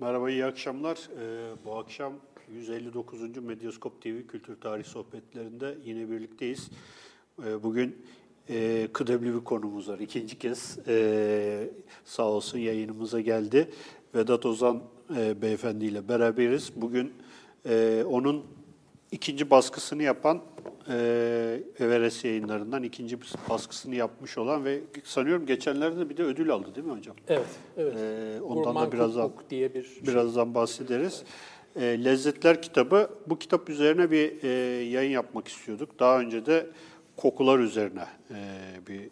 Merhaba, iyi akşamlar. Ee, bu akşam 159. Medyaskop TV Kültür Tarih Sohbetlerinde yine birlikteyiz. Ee, bugün e, kıdemli bir konumuz var. İkinci kez e, sağ olsun yayınımıza geldi. Vedat Ozan e, Beyefendi ile beraberiz. Bugün e, onun ikinci baskısını yapan e, Everest yayınlarından ikinci baskısını yapmış olan ve sanıyorum geçenlerde bir de ödül aldı değil mi hocam? Evet, evet. Ee, ondan Gurman da birazdan diye bir şey. birazdan bahsederiz. E, Lezzetler kitabı bu kitap üzerine bir e, yayın yapmak istiyorduk. Daha önce de kokular üzerine e, bir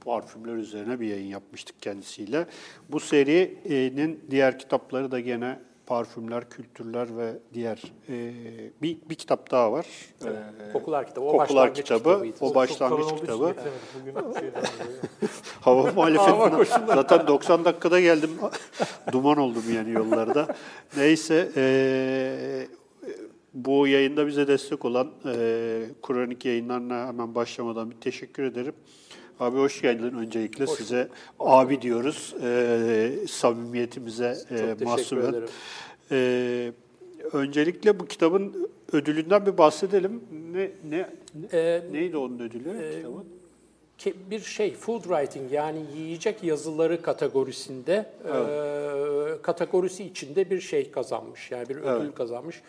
parfümler üzerine bir yayın yapmıştık kendisiyle. Bu serinin diğer kitapları da gene parfümler, kültürler ve diğer e, bir, bir kitap daha var. E, Kokular kitabı. O Kokular başlangıç kitabı, kitabıydı. o başlangıç için kitabı. dolayı. Hava muhalefetinden. Zaten 90 dakikada geldim. Duman oldum yani yollarda. Neyse. eee, bu yayında bize destek olan eee Kur'anik yayınlarına hemen başlamadan bir teşekkür ederim. Abi hoş geldin öncelikle. Size abi diyoruz. Eee samimiyetimize eee teşekkür mahsuben. ederim. Eee, öncelikle bu kitabın ödülünden bir bahsedelim. Ne ne Ee, neydi onun ödülü e, kitabın? Bir şey food writing yani yiyecek yazıları kategorisinde e, kategorisi içinde bir şey kazanmış. Yani bir ödül kazanmış.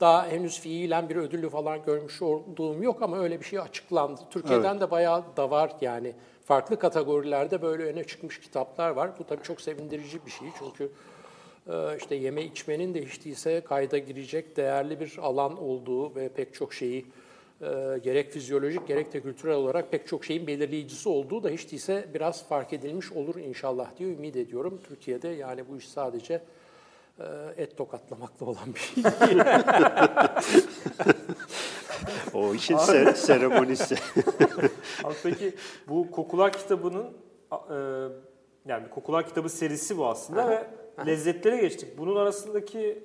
Daha henüz fiilen bir ödülü falan görmüş olduğum yok ama öyle bir şey açıklandı. Türkiye'den de bayağı da var yani. Farklı kategorilerde böyle öne çıkmış kitaplar var. Bu tabii çok sevindirici bir şey çünkü e, işte yeme içmenin de hiç değilse kayda girecek değerli bir alan olduğu ve pek çok şeyi e, gerek fizyolojik gerek de kültürel olarak pek çok şeyin belirleyicisi olduğu da hiç değilse biraz fark edilmiş olur inşallah diye ümit ediyorum. Türkiye'de yani bu iş sadece et tokatlamakla olan bir şey. O işin se- seremonisi. Abi peki bu Kokular kitabının e, yani Kokular kitabı serisi bu aslında ve lezzetlere geçtik. Bunun arasındaki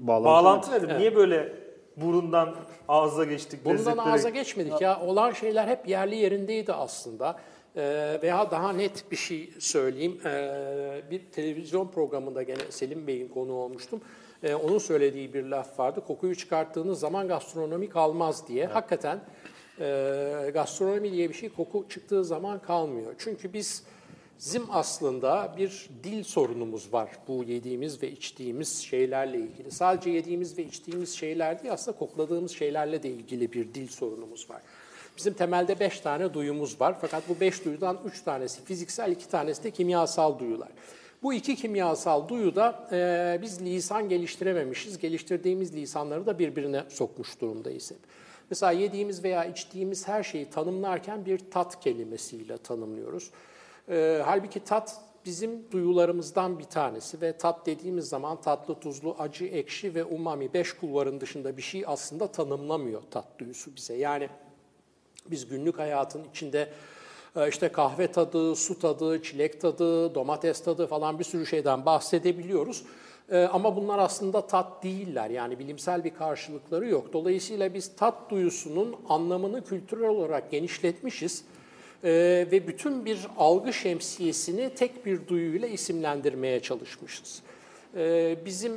Bağlantı, bağlantı nedir? Niye böyle burundan ağza geçtik? Bundan lezzetlere- ağza geçmedik ya. Olan şeyler hep yerli yerindeydi aslında. Ee, veya daha net bir şey söyleyeyim. Ee, bir televizyon programında gene Selim Bey'in konu olmuştum. Ee, onun söylediği bir laf vardı. Kokuyu çıkarttığınız zaman gastronomi kalmaz diye. Hakikaten e, gastronomi diye bir şey koku çıktığı zaman kalmıyor. Çünkü biz Bizim aslında bir dil sorunumuz var bu yediğimiz ve içtiğimiz şeylerle ilgili. Sadece yediğimiz ve içtiğimiz şeyler değil aslında kokladığımız şeylerle de ilgili bir dil sorunumuz var. Bizim temelde beş tane duyumuz var fakat bu beş duyudan üç tanesi fiziksel, iki tanesi de kimyasal duyular. Bu iki kimyasal duyuda e, biz lisan geliştirememişiz. Geliştirdiğimiz lisanları da birbirine sokmuş durumdayız hep. Mesela yediğimiz veya içtiğimiz her şeyi tanımlarken bir tat kelimesiyle tanımlıyoruz. E, halbuki tat bizim duyularımızdan bir tanesi ve tat dediğimiz zaman tatlı, tuzlu, acı, ekşi ve umami beş kulvarın dışında bir şey aslında tanımlamıyor tat duyusu bize. Yani biz günlük hayatın içinde e, işte kahve tadı, su tadı, çilek tadı, domates tadı falan bir sürü şeyden bahsedebiliyoruz. E, Ama bunlar aslında tat değiller. Yani bilimsel bir karşılıkları yok. Dolayısıyla biz tat duyusunun anlamını kültürel olarak genişletmişiz. Ee, ve bütün bir algı şemsiyesini tek bir duyuyla isimlendirmeye çalışmışız. Bizim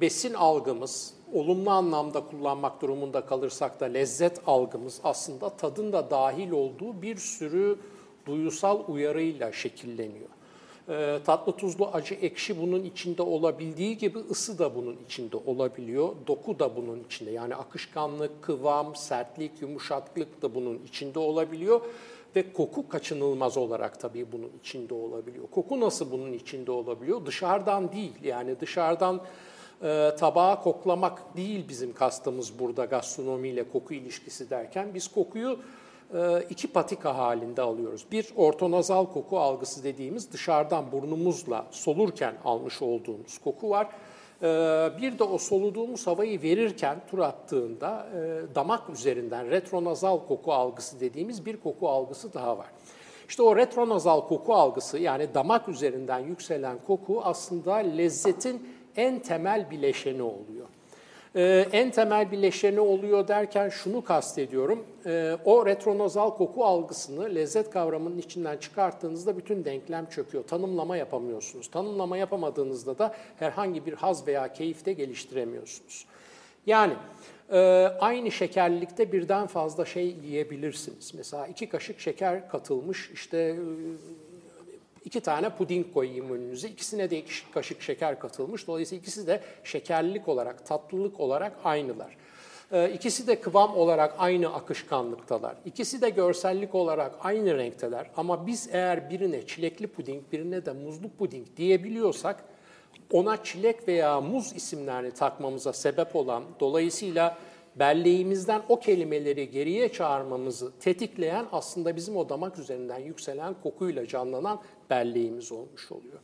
besin algımız, olumlu anlamda kullanmak durumunda kalırsak da lezzet algımız aslında tadın da dahil olduğu bir sürü duyusal uyarıyla şekilleniyor. Ee, tatlı, tuzlu, acı, ekşi bunun içinde olabildiği gibi ısı da bunun içinde olabiliyor. Doku da bunun içinde. Yani akışkanlık, kıvam, sertlik, yumuşaklık da bunun içinde olabiliyor. Ve koku kaçınılmaz olarak tabii bunun içinde olabiliyor. Koku nasıl bunun içinde olabiliyor? Dışarıdan değil. Yani dışarıdan e, tabağı koklamak değil bizim kastımız burada gastronomiyle koku ilişkisi derken. Biz kokuyu e, iki patika halinde alıyoruz. Bir ortonazal koku algısı dediğimiz dışarıdan burnumuzla solurken almış olduğumuz koku var. E, Bir de o soluduğumuz havayı verirken tur attığında e, damak üzerinden retronazal koku algısı dediğimiz bir koku algısı daha var. İşte o retronazal koku algısı yani damak üzerinden yükselen koku aslında lezzetin en temel bileşeni oluyor. Ee, en temel bileşeni oluyor derken şunu kastediyorum. Ee, o retronazal koku algısını lezzet kavramının içinden çıkarttığınızda bütün denklem çöküyor. Tanımlama yapamıyorsunuz. Tanımlama yapamadığınızda da herhangi bir haz veya keyifte geliştiremiyorsunuz. Yani e, aynı şekerlilikte birden fazla şey yiyebilirsiniz. Mesela iki kaşık şeker katılmış işte e, iki tane puding koyayım önünüze. İkisine de iki kaşık şeker katılmış. Dolayısıyla ikisi de şekerlilik olarak, tatlılık olarak aynılar. Ee, İkisi de kıvam olarak aynı akışkanlıktalar. İkisi de görsellik olarak aynı renkteler. Ama biz eğer birine çilekli puding, birine de muzlu puding diyebiliyorsak ona çilek veya muz isimlerini takmamıza sebep olan, dolayısıyla belleğimizden o kelimeleri geriye çağırmamızı tetikleyen aslında bizim o damak üzerinden yükselen kokuyla canlanan belleğimiz olmuş oluyor.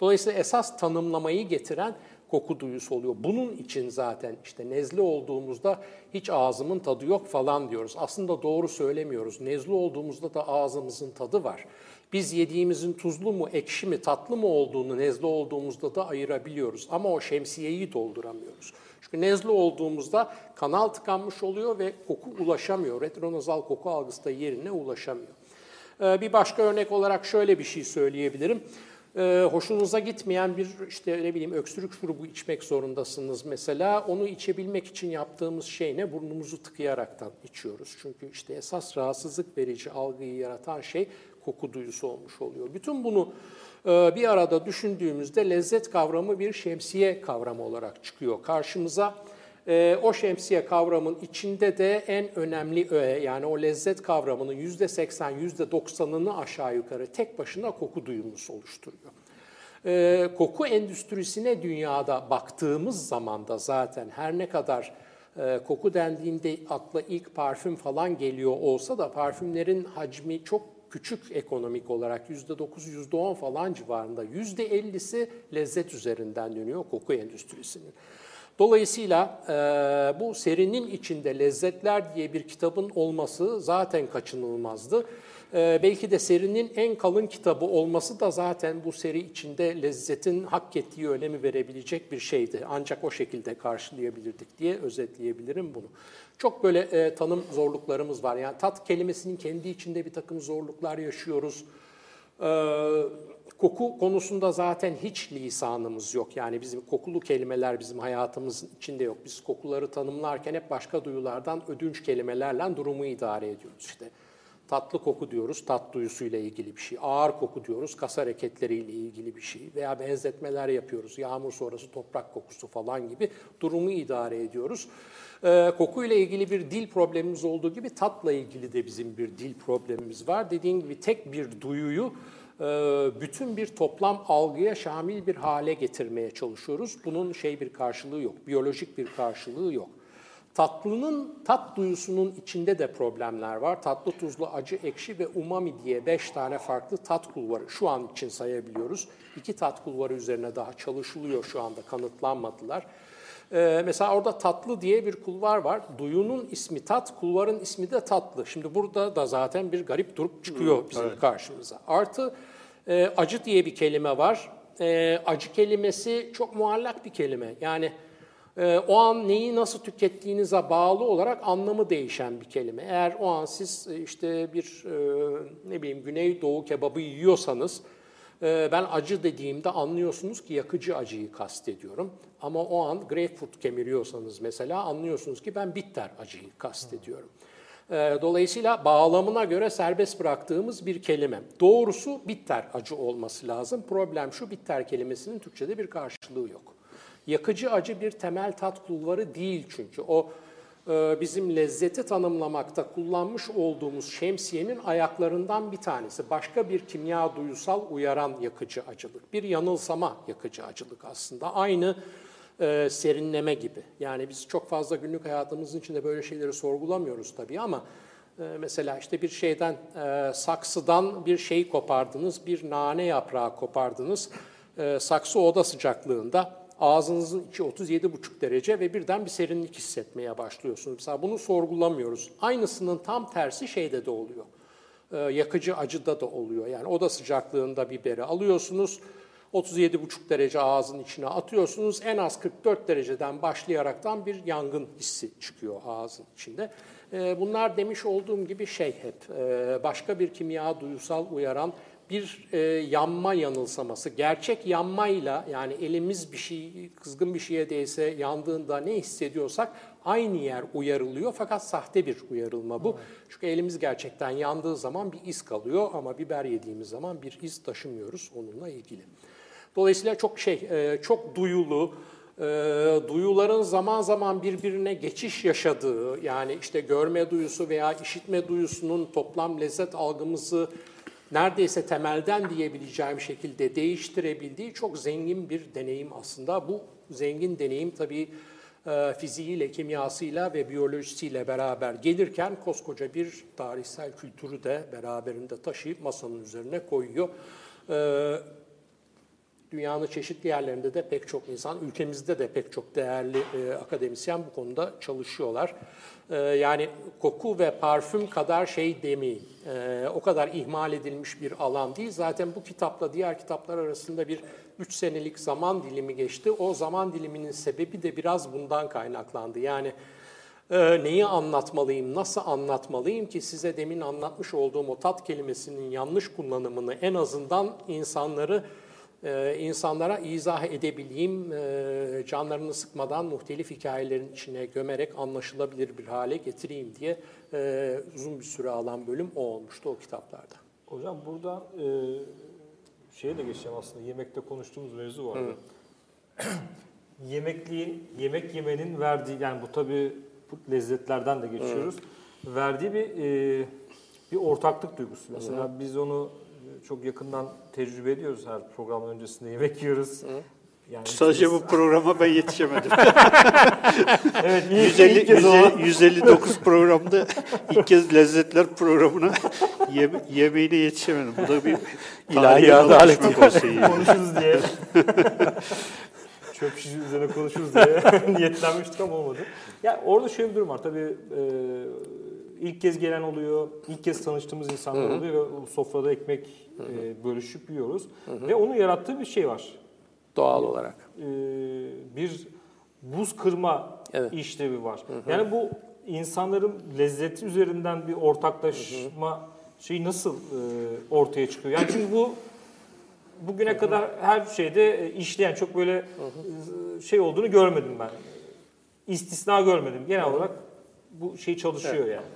Dolayısıyla esas tanımlamayı getiren koku duyusu oluyor. Bunun için zaten işte nezle olduğumuzda hiç ağzımın tadı yok falan diyoruz. Aslında doğru söylemiyoruz. Nezle olduğumuzda da ağzımızın tadı var. Biz yediğimizin tuzlu mu, ekşi mi, tatlı mı olduğunu nezle olduğumuzda da ayırabiliyoruz. Ama o şemsiyeyi dolduramıyoruz. Çünkü nezle olduğumuzda kanal tıkanmış oluyor ve koku ulaşamıyor. Retronazal koku algısı da yerine ulaşamıyor. Ee, bir başka örnek olarak şöyle bir şey söyleyebilirim. Ee, hoşunuza gitmeyen bir işte ne bileyim öksürük şurubu içmek zorundasınız mesela. Onu içebilmek için yaptığımız şey ne? Burnumuzu tıkayaraktan içiyoruz. Çünkü işte esas rahatsızlık verici algıyı yaratan şey koku duyusu olmuş oluyor. Bütün bunu e, bir arada düşündüğümüzde lezzet kavramı bir şemsiye kavramı olarak çıkıyor karşımıza. E, o şemsiye kavramın içinde de en önemli öğe yani o lezzet kavramının %80, %90'ını aşağı yukarı tek başına koku duyumuz oluşturuyor. E, koku endüstrisine dünyada baktığımız zaman da zaten her ne kadar e, koku dendiğinde akla ilk parfüm falan geliyor olsa da parfümlerin hacmi çok küçük ekonomik olarak %9, %10 falan civarında. %50'si lezzet üzerinden dönüyor koku endüstrisinin. Dolayısıyla e, bu serinin içinde Lezzetler diye bir kitabın olması zaten kaçınılmazdı. E, belki de serinin en kalın kitabı olması da zaten bu seri içinde lezzetin hak ettiği önemi verebilecek bir şeydi. Ancak o şekilde karşılayabilirdik diye özetleyebilirim bunu. Çok böyle e, tanım zorluklarımız var. Yani tat kelimesinin kendi içinde bir takım zorluklar yaşıyoruz. Ee, koku konusunda zaten hiç lisanımız yok. Yani bizim kokulu kelimeler bizim hayatımızın içinde yok. Biz kokuları tanımlarken hep başka duyulardan ödünç kelimelerle durumu idare ediyoruz. İşte tatlı koku diyoruz, tat duyusuyla ilgili bir şey. Ağır koku diyoruz, kas hareketleriyle ilgili bir şey. Veya benzetmeler yapıyoruz. Yağmur sonrası toprak kokusu falan gibi durumu idare ediyoruz. Ee, kokuyla ilgili bir dil problemimiz olduğu gibi tatla ilgili de bizim bir dil problemimiz var. Dediğim gibi tek bir duyuyu bütün bir toplam algıya şamil bir hale getirmeye çalışıyoruz. Bunun şey bir karşılığı yok, biyolojik bir karşılığı yok. Tatlının, tat duyusunun içinde de problemler var. Tatlı, tuzlu, acı, ekşi ve umami diye beş tane farklı tat kulvarı şu an için sayabiliyoruz. İki tat kulvarı üzerine daha çalışılıyor şu anda, kanıtlanmadılar. Ee, mesela orada tatlı diye bir kulvar var. Duyunun ismi tat, kulvarın ismi de tatlı. Şimdi burada da zaten bir garip durup çıkıyor bizim evet. karşımıza. Artı e, acı diye bir kelime var. E, acı kelimesi çok muallak bir kelime. Yani e, o an neyi nasıl tükettiğinize bağlı olarak anlamı değişen bir kelime. Eğer o an siz e, işte bir e, ne bileyim Güneydoğu kebabı yiyorsanız ben acı dediğimde anlıyorsunuz ki yakıcı acıyı kastediyorum. Ama o an greyfurt kemiriyorsanız mesela anlıyorsunuz ki ben bitter acıyı kastediyorum. Ee, dolayısıyla bağlamına göre serbest bıraktığımız bir kelime. Doğrusu bitter acı olması lazım. Problem şu bitter kelimesinin Türkçe'de bir karşılığı yok. Yakıcı acı bir temel tat kulvarı değil çünkü. O bizim lezzeti tanımlamakta kullanmış olduğumuz şemsiyenin ayaklarından bir tanesi. Başka bir kimya duyusal uyaran yakıcı acılık. Bir yanılsama yakıcı acılık aslında. Aynı e, serinleme gibi. Yani biz çok fazla günlük hayatımızın içinde böyle şeyleri sorgulamıyoruz tabii ama e, mesela işte bir şeyden, e, saksıdan bir şey kopardınız, bir nane yaprağı kopardınız. E, saksı oda sıcaklığında ağzınızın içi 37,5 derece ve birden bir serinlik hissetmeye başlıyorsunuz. Mesela bunu sorgulamıyoruz. Aynısının tam tersi şeyde de oluyor. Ee, yakıcı acıda da oluyor. Yani oda sıcaklığında biberi alıyorsunuz. 37,5 derece ağzın içine atıyorsunuz. En az 44 dereceden başlayaraktan bir yangın hissi çıkıyor ağzın içinde. E, bunlar demiş olduğum gibi şey hep e, başka bir kimya duyusal uyaran bir e, yanma yanılsaması. Gerçek yanmayla yani elimiz bir şey kızgın bir şeye değse yandığında ne hissediyorsak aynı yer uyarılıyor fakat sahte bir uyarılma bu. Çünkü elimiz gerçekten yandığı zaman bir iz kalıyor ama biber yediğimiz zaman bir iz taşımıyoruz onunla ilgili. Dolayısıyla çok şey e, çok duyulu e, duyuların zaman zaman birbirine geçiş yaşadığı yani işte görme duyusu veya işitme duyusunun toplam lezzet algımızı neredeyse temelden diyebileceğim şekilde değiştirebildiği çok zengin bir deneyim aslında. Bu zengin deneyim tabii e, fiziğiyle, kimyasıyla ve biyolojisiyle beraber gelirken koskoca bir tarihsel kültürü de beraberinde taşıyıp masanın üzerine koyuyor. Dünyanın çeşitli yerlerinde de pek çok insan, ülkemizde de pek çok değerli e, akademisyen bu konuda çalışıyorlar. E, yani koku ve parfüm kadar şey demeyin, e, o kadar ihmal edilmiş bir alan değil. Zaten bu kitapla diğer kitaplar arasında bir 3 senelik zaman dilimi geçti. O zaman diliminin sebebi de biraz bundan kaynaklandı. Yani e, neyi anlatmalıyım, nasıl anlatmalıyım ki size demin anlatmış olduğum o tat kelimesinin yanlış kullanımını en azından insanları e, insanlara izah edebileyim, e, canlarını sıkmadan muhtelif hikayelerin içine gömerek anlaşılabilir bir hale getireyim diye e, uzun bir süre alan bölüm o olmuştu o kitaplarda. Hocam buradan e, şeye de geçeceğim aslında. Yemekte konuştuğumuz mevzu vardı. Yemekliğin, yemek yemenin verdiği, yani bu tabii bu lezzetlerden de geçiyoruz. Verdiği bir e, bir ortaklık duygusu. Mesela biz onu çok yakından tecrübe ediyoruz her program öncesinde yemek yiyoruz. Yani Sadece bu programa ben yetişemedim. evet, ilk, 150, ilk kez o. 150 159 programda ilk kez lezzetler programına yeme, yemeğine yetişemedim. Bu da bir İlahi adalet konuşuruz diye. Çöp şişi üzerine konuşuruz diye niyetlenmiştik ama olmadı. Ya orada şöyle bir durum var. Tabii e, ilk kez gelen oluyor, ilk kez tanıştığımız insanlar oluyor ve sofrada ekmek e, bölüşüp yiyoruz. Ve onun yarattığı bir şey var. Doğal olarak. E, bir buz kırma Evet. işlevi var. Yani bu insanların lezzeti üzerinden bir ortaklaşma şeyi nasıl e, ortaya çıkıyor? Yani çünkü bu bugüne kadar her şeyde e, işleyen çok böyle e, şey olduğunu görmedim ben. İstisna görmedim. Genel olarak bu şey çalışıyor yani.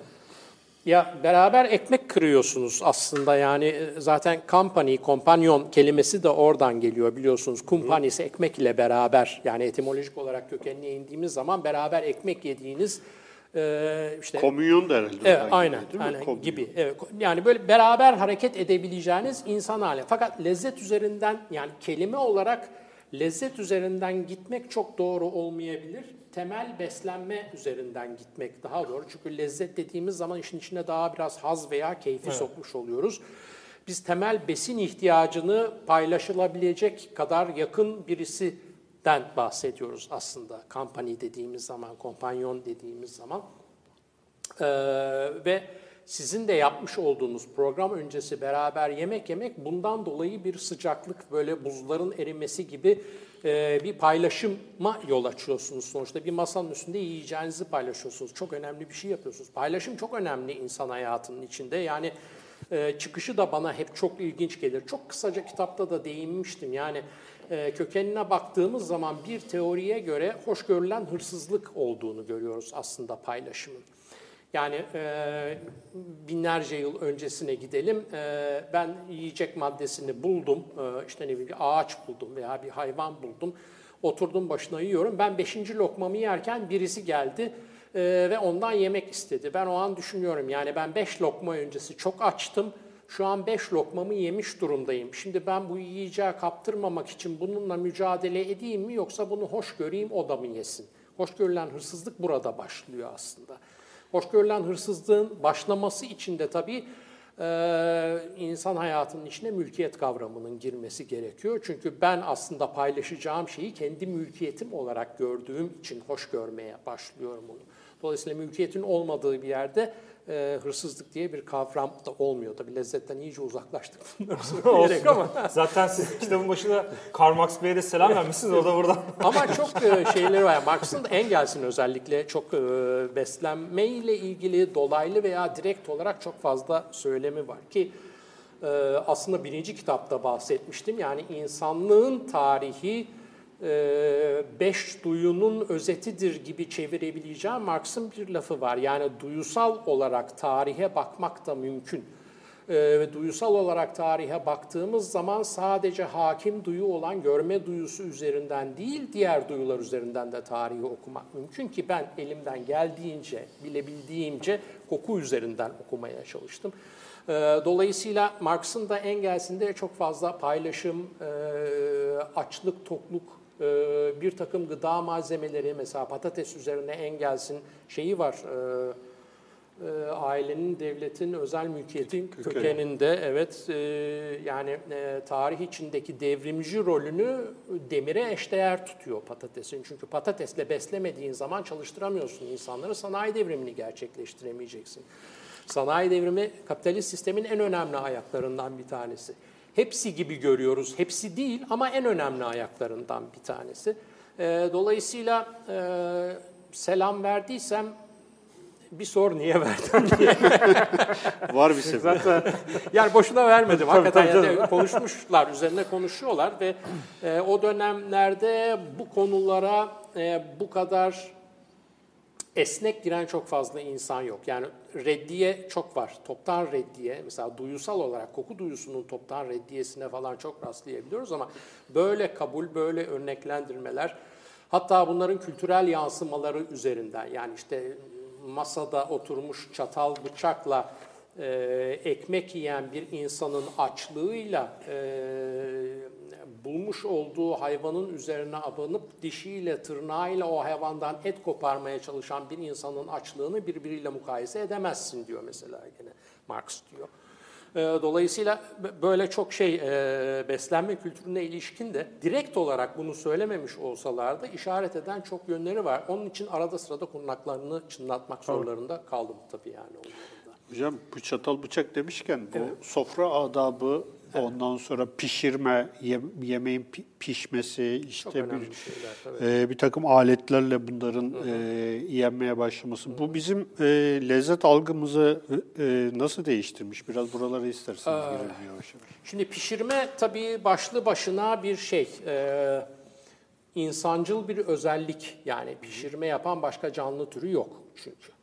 Ya beraber ekmek kırıyorsunuz aslında yani e, zaten company, kompanyon kelimesi de oradan geliyor biliyorsunuz. Kumpanisi ekmek ile beraber yani etimolojik olarak kökenine indiğimiz zaman beraber ekmek yediğiniz e, işte Komünyon da herhalde. Evet, aynen, mi? aynen Komünyon. gibi. Evet, yani böyle beraber hareket edebileceğiniz insan hali. Fakat lezzet üzerinden yani kelime olarak lezzet üzerinden gitmek çok doğru olmayabilir. Temel beslenme üzerinden gitmek daha doğru. Çünkü lezzet dediğimiz zaman işin içine daha biraz haz veya keyfi sokmuş oluyoruz. Biz temel besin ihtiyacını paylaşılabilecek kadar yakın birisinden bahsediyoruz aslında. Company dediğimiz zaman, kompanyon dediğimiz zaman. Ee, ve sizin de yapmış olduğunuz program öncesi beraber yemek yemek bundan dolayı bir sıcaklık böyle buzların erimesi gibi e, bir paylaşıma yol açıyorsunuz sonuçta. Bir masanın üstünde yiyeceğinizi paylaşıyorsunuz. Çok önemli bir şey yapıyorsunuz. Paylaşım çok önemli insan hayatının içinde. Yani e, çıkışı da bana hep çok ilginç gelir. Çok kısaca kitapta da değinmiştim. Yani e, kökenine baktığımız zaman bir teoriye göre hoş görülen hırsızlık olduğunu görüyoruz aslında paylaşımın. Yani e, binlerce yıl öncesine gidelim. E, ben yiyecek maddesini buldum. E, işte ne bileyim bir ağaç buldum veya bir hayvan buldum. Oturdum başına yiyorum. Ben beşinci lokmamı yerken birisi geldi e, ve ondan yemek istedi. Ben o an düşünüyorum yani ben beş lokma öncesi çok açtım. Şu an beş lokmamı yemiş durumdayım. Şimdi ben bu yiyeceği kaptırmamak için bununla mücadele edeyim mi yoksa bunu hoş göreyim o da mı yesin? Hoş görülen hırsızlık burada başlıyor aslında. Hoş görülen hırsızlığın başlaması için de tabii e, insan hayatının içine mülkiyet kavramının girmesi gerekiyor. Çünkü ben aslında paylaşacağım şeyi kendi mülkiyetim olarak gördüğüm için hoş görmeye başlıyorum onu. Dolayısıyla mülkiyetin olmadığı bir yerde e, hırsızlık diye bir kavram da olmuyor. Tabii lezzetten iyice uzaklaştık bunları söyleyerek ama. Zaten siz kitabın başında Karl Marx Bey'e de selam vermişsiniz. O da buradan. Ama çok e, şeyleri var. Marx'ın da Engels'in özellikle çok e, beslenmeyle ilgili dolaylı veya direkt olarak çok fazla söylemi var ki e, aslında birinci kitapta bahsetmiştim. Yani insanlığın tarihi beş duyunun özetidir gibi çevirebileceğim Marx'ın bir lafı var. Yani duyusal olarak tarihe bakmak da mümkün. Ee, ve duyusal olarak tarihe baktığımız zaman sadece hakim duyu olan görme duyusu üzerinden değil diğer duyular üzerinden de tarihi okumak mümkün ki ben elimden geldiğince, bilebildiğimce koku üzerinden okumaya çalıştım. Ee, dolayısıyla Marx'ın da Engels'in de çok fazla paylaşım, e, açlık, tokluk, e, bir takım gıda malzemeleri mesela patates üzerine Engels'in şeyi var, e, e, ailenin, devletin, özel mülkiyetin Kökeni. kökeninde evet e, yani e, tarih içindeki devrimci rolünü demire eşdeğer tutuyor patatesin. Çünkü patatesle beslemediğin zaman çalıştıramıyorsun insanları, sanayi devrimini gerçekleştiremeyeceksin. Sanayi devrimi kapitalist sistemin en önemli ayaklarından bir tanesi. Hepsi gibi görüyoruz, hepsi değil ama en önemli ayaklarından bir tanesi. E, dolayısıyla e, selam verdiysem bir sor niye verdim diye. Var bir sebep. Zaten Yani boşuna vermedim. Hakikaten yani konuşmuşlar, üzerine konuşuyorlar ve e, o dönemlerde bu konulara e, bu kadar esnek giren çok fazla insan yok. Yani reddiye çok var. Toptan reddiye, mesela duyusal olarak koku duyusunun toptan reddiyesine falan çok rastlayabiliyoruz ama böyle kabul, böyle örneklendirmeler hatta bunların kültürel yansımaları üzerinden yani işte masada oturmuş çatal bıçakla e, ekmek yiyen bir insanın açlığıyla e, bulmuş olduğu hayvanın üzerine abanıp dişiyle, tırnağıyla o hayvandan et koparmaya çalışan bir insanın açlığını birbiriyle mukayese edemezsin diyor mesela gene Marx diyor. E, Dolayısıyla böyle çok şey e, beslenme kültürüne ilişkin de direkt olarak bunu söylememiş olsalardı işaret eden çok yönleri var. Onun için arada sırada kurnaklarını çınlatmak zorlarında kaldım tabii yani. Hocam bu çatal bıçak demişken bu sofra adabı ondan sonra pişirme, ye- yemeğin pi- pişmesi, işte bir, şeyler. e, bir takım aletlerle bunların e, yenmeye başlaması. Bu bizim e, lezzet algımızı e, nasıl değiştirmiş? Biraz buralara isterseniz girelim yavaş yavaş. Şimdi pişirme tabii başlı başına bir şey. Ee, insancıl bir özellik. Yani pişirme yapan başka canlı türü yok çünkü.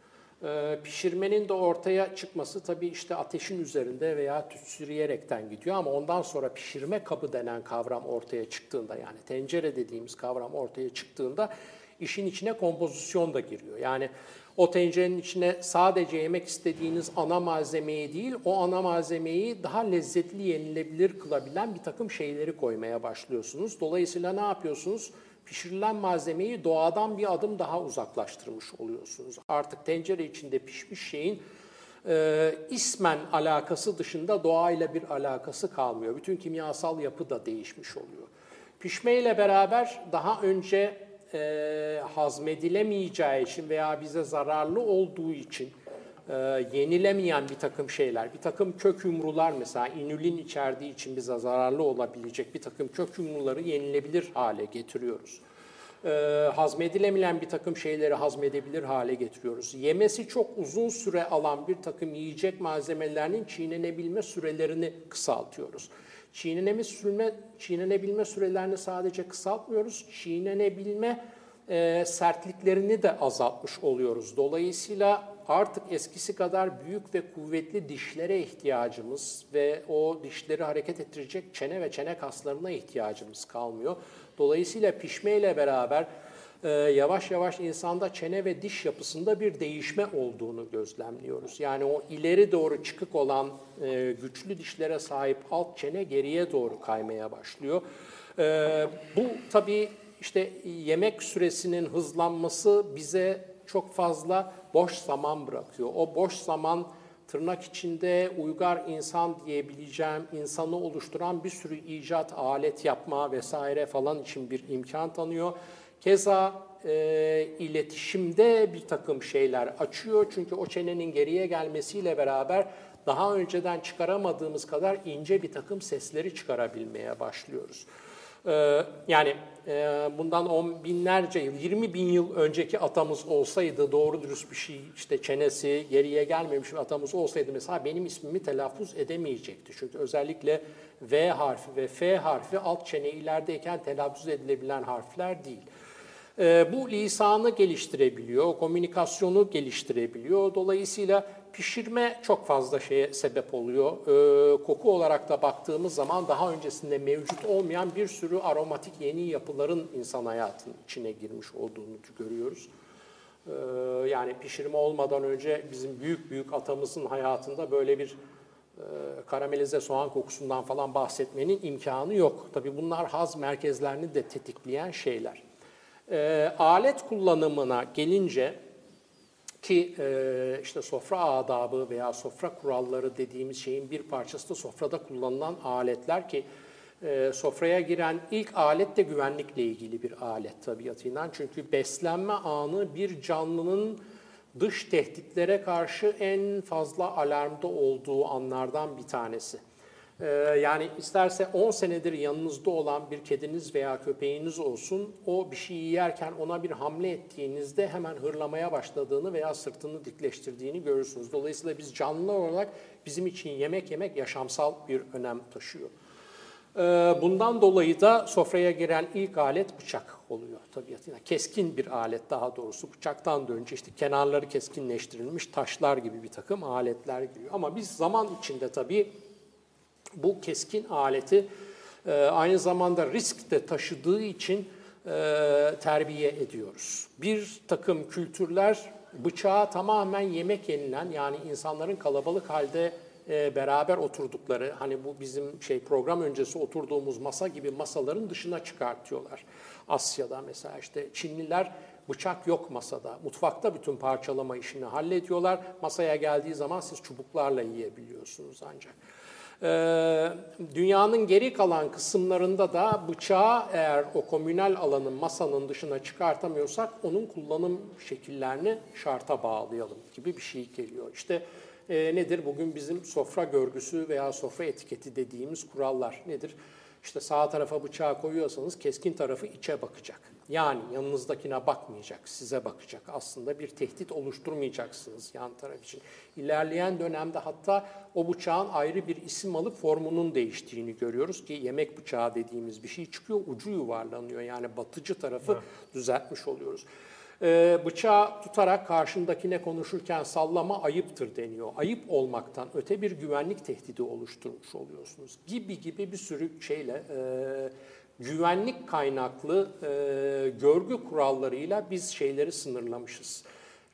Ee, pişirmenin de ortaya çıkması tabii işte ateşin üzerinde veya tütsüleyerekten gidiyor ama ondan sonra pişirme kabı denen kavram ortaya çıktığında yani tencere dediğimiz kavram ortaya çıktığında işin içine kompozisyon da giriyor. Yani o tencerenin içine sadece yemek istediğiniz ana malzemeyi değil, o ana malzemeyi daha lezzetli yenilebilir kılabilen bir takım şeyleri koymaya başlıyorsunuz. Dolayısıyla ne yapıyorsunuz? Pişirilen malzemeyi doğadan bir adım daha uzaklaştırmış oluyorsunuz. Artık tencere içinde pişmiş şeyin e, ismen alakası dışında doğayla bir alakası kalmıyor. Bütün kimyasal yapı da değişmiş oluyor. Pişmeyle beraber daha önce e, hazmedilemeyeceği için veya bize zararlı olduğu için e, yenilemeyen bir takım şeyler, bir takım kök yumrular mesela inülin içerdiği için bize zararlı olabilecek bir takım kök yumruları yenilebilir hale getiriyoruz. E, hazmedilemeyen bir takım şeyleri hazmedebilir hale getiriyoruz. Yemesi çok uzun süre alan bir takım yiyecek malzemelerinin çiğnenebilme sürelerini kısaltıyoruz. Çiğneneme sürme, çiğnenebilme sürelerini sadece kısaltmıyoruz, çiğnenebilme e, sertliklerini de azaltmış oluyoruz. Dolayısıyla artık eskisi kadar büyük ve kuvvetli dişlere ihtiyacımız ve o dişleri hareket ettirecek çene ve çene kaslarına ihtiyacımız kalmıyor. Dolayısıyla pişmeyle beraber e, yavaş yavaş insanda çene ve diş yapısında bir değişme olduğunu gözlemliyoruz. Yani o ileri doğru çıkık olan e, güçlü dişlere sahip alt çene geriye doğru kaymaya başlıyor. E, bu tabii işte yemek süresinin hızlanması bize çok fazla boş zaman bırakıyor. O boş zaman tırnak içinde uygar insan diyebileceğim insanı oluşturan bir sürü icat, alet yapma vesaire falan için bir imkan tanıyor. Keza e, iletişimde bir takım şeyler açıyor. Çünkü o çenenin geriye gelmesiyle beraber daha önceden çıkaramadığımız kadar ince bir takım sesleri çıkarabilmeye başlıyoruz. Ee, yani e, bundan on binlerce yıl, 20 bin yıl önceki atamız olsaydı doğru dürüst bir şey, işte çenesi geriye gelmemiş bir atamız olsaydı mesela benim ismimi telaffuz edemeyecekti. Çünkü özellikle V harfi ve F harfi alt çene ilerideyken telaffuz edilebilen harfler değil. Ee, bu lisanı geliştirebiliyor, komünikasyonu geliştirebiliyor. Dolayısıyla pişirme çok fazla şeye sebep oluyor. Ee, koku olarak da baktığımız zaman daha öncesinde mevcut olmayan bir sürü aromatik yeni yapıların insan hayatının içine girmiş olduğunu görüyoruz. Ee, yani pişirme olmadan önce bizim büyük büyük atamızın hayatında böyle bir e, karamelize soğan kokusundan falan bahsetmenin imkanı yok. Tabii bunlar haz merkezlerini de tetikleyen şeyler. E, alet kullanımına gelince ki e, işte sofra adabı veya sofra kuralları dediğimiz şeyin bir parçası da sofrada kullanılan aletler ki e, sofraya giren ilk alet de güvenlikle ilgili bir alet tabiatından. Çünkü beslenme anı bir canlının dış tehditlere karşı en fazla alarmda olduğu anlardan bir tanesi. Ee, yani isterse 10 senedir yanınızda olan bir kediniz veya köpeğiniz olsun, o bir şey yerken ona bir hamle ettiğinizde hemen hırlamaya başladığını veya sırtını dikleştirdiğini görürsünüz. Dolayısıyla biz canlı olarak bizim için yemek yemek yaşamsal bir önem taşıyor. Ee, bundan dolayı da sofraya giren ilk alet bıçak oluyor tabiatıyla. Keskin bir alet daha doğrusu. Bıçaktan da önce işte kenarları keskinleştirilmiş taşlar gibi bir takım aletler giriyor. Ama biz zaman içinde tabii bu keskin aleti e, aynı zamanda risk de taşıdığı için e, terbiye ediyoruz. Bir takım kültürler bıçağı tamamen yemek yenilen yani insanların kalabalık halde e, beraber oturdukları hani bu bizim şey program öncesi oturduğumuz masa gibi masaların dışına çıkartıyorlar. Asya'da mesela işte Çinliler bıçak yok masada. Mutfakta bütün parçalama işini hallediyorlar. Masaya geldiği zaman siz çubuklarla yiyebiliyorsunuz ancak. Ee, dünyanın geri kalan kısımlarında da bıçağı eğer o komünel alanın masanın dışına çıkartamıyorsak onun kullanım şekillerini şarta bağlayalım gibi bir şey geliyor. İşte e, nedir bugün bizim sofra görgüsü veya sofra etiketi dediğimiz kurallar nedir? İşte sağ tarafa bıçağı koyuyorsanız keskin tarafı içe bakacak. Yani yanınızdakine bakmayacak, size bakacak. Aslında bir tehdit oluşturmayacaksınız yan taraf için. İlerleyen dönemde hatta o bıçağın ayrı bir isim alıp formunun değiştiğini görüyoruz ki yemek bıçağı dediğimiz bir şey çıkıyor, ucu yuvarlanıyor. Yani batıcı tarafı evet. düzeltmiş oluyoruz. Ee, bıçağı tutarak karşındakine konuşurken sallama ayıptır deniyor. Ayıp olmaktan öte bir güvenlik tehdidi oluşturmuş oluyorsunuz. Gibi gibi bir sürü şeyle e, güvenlik kaynaklı e, görgü kurallarıyla biz şeyleri sınırlamışız.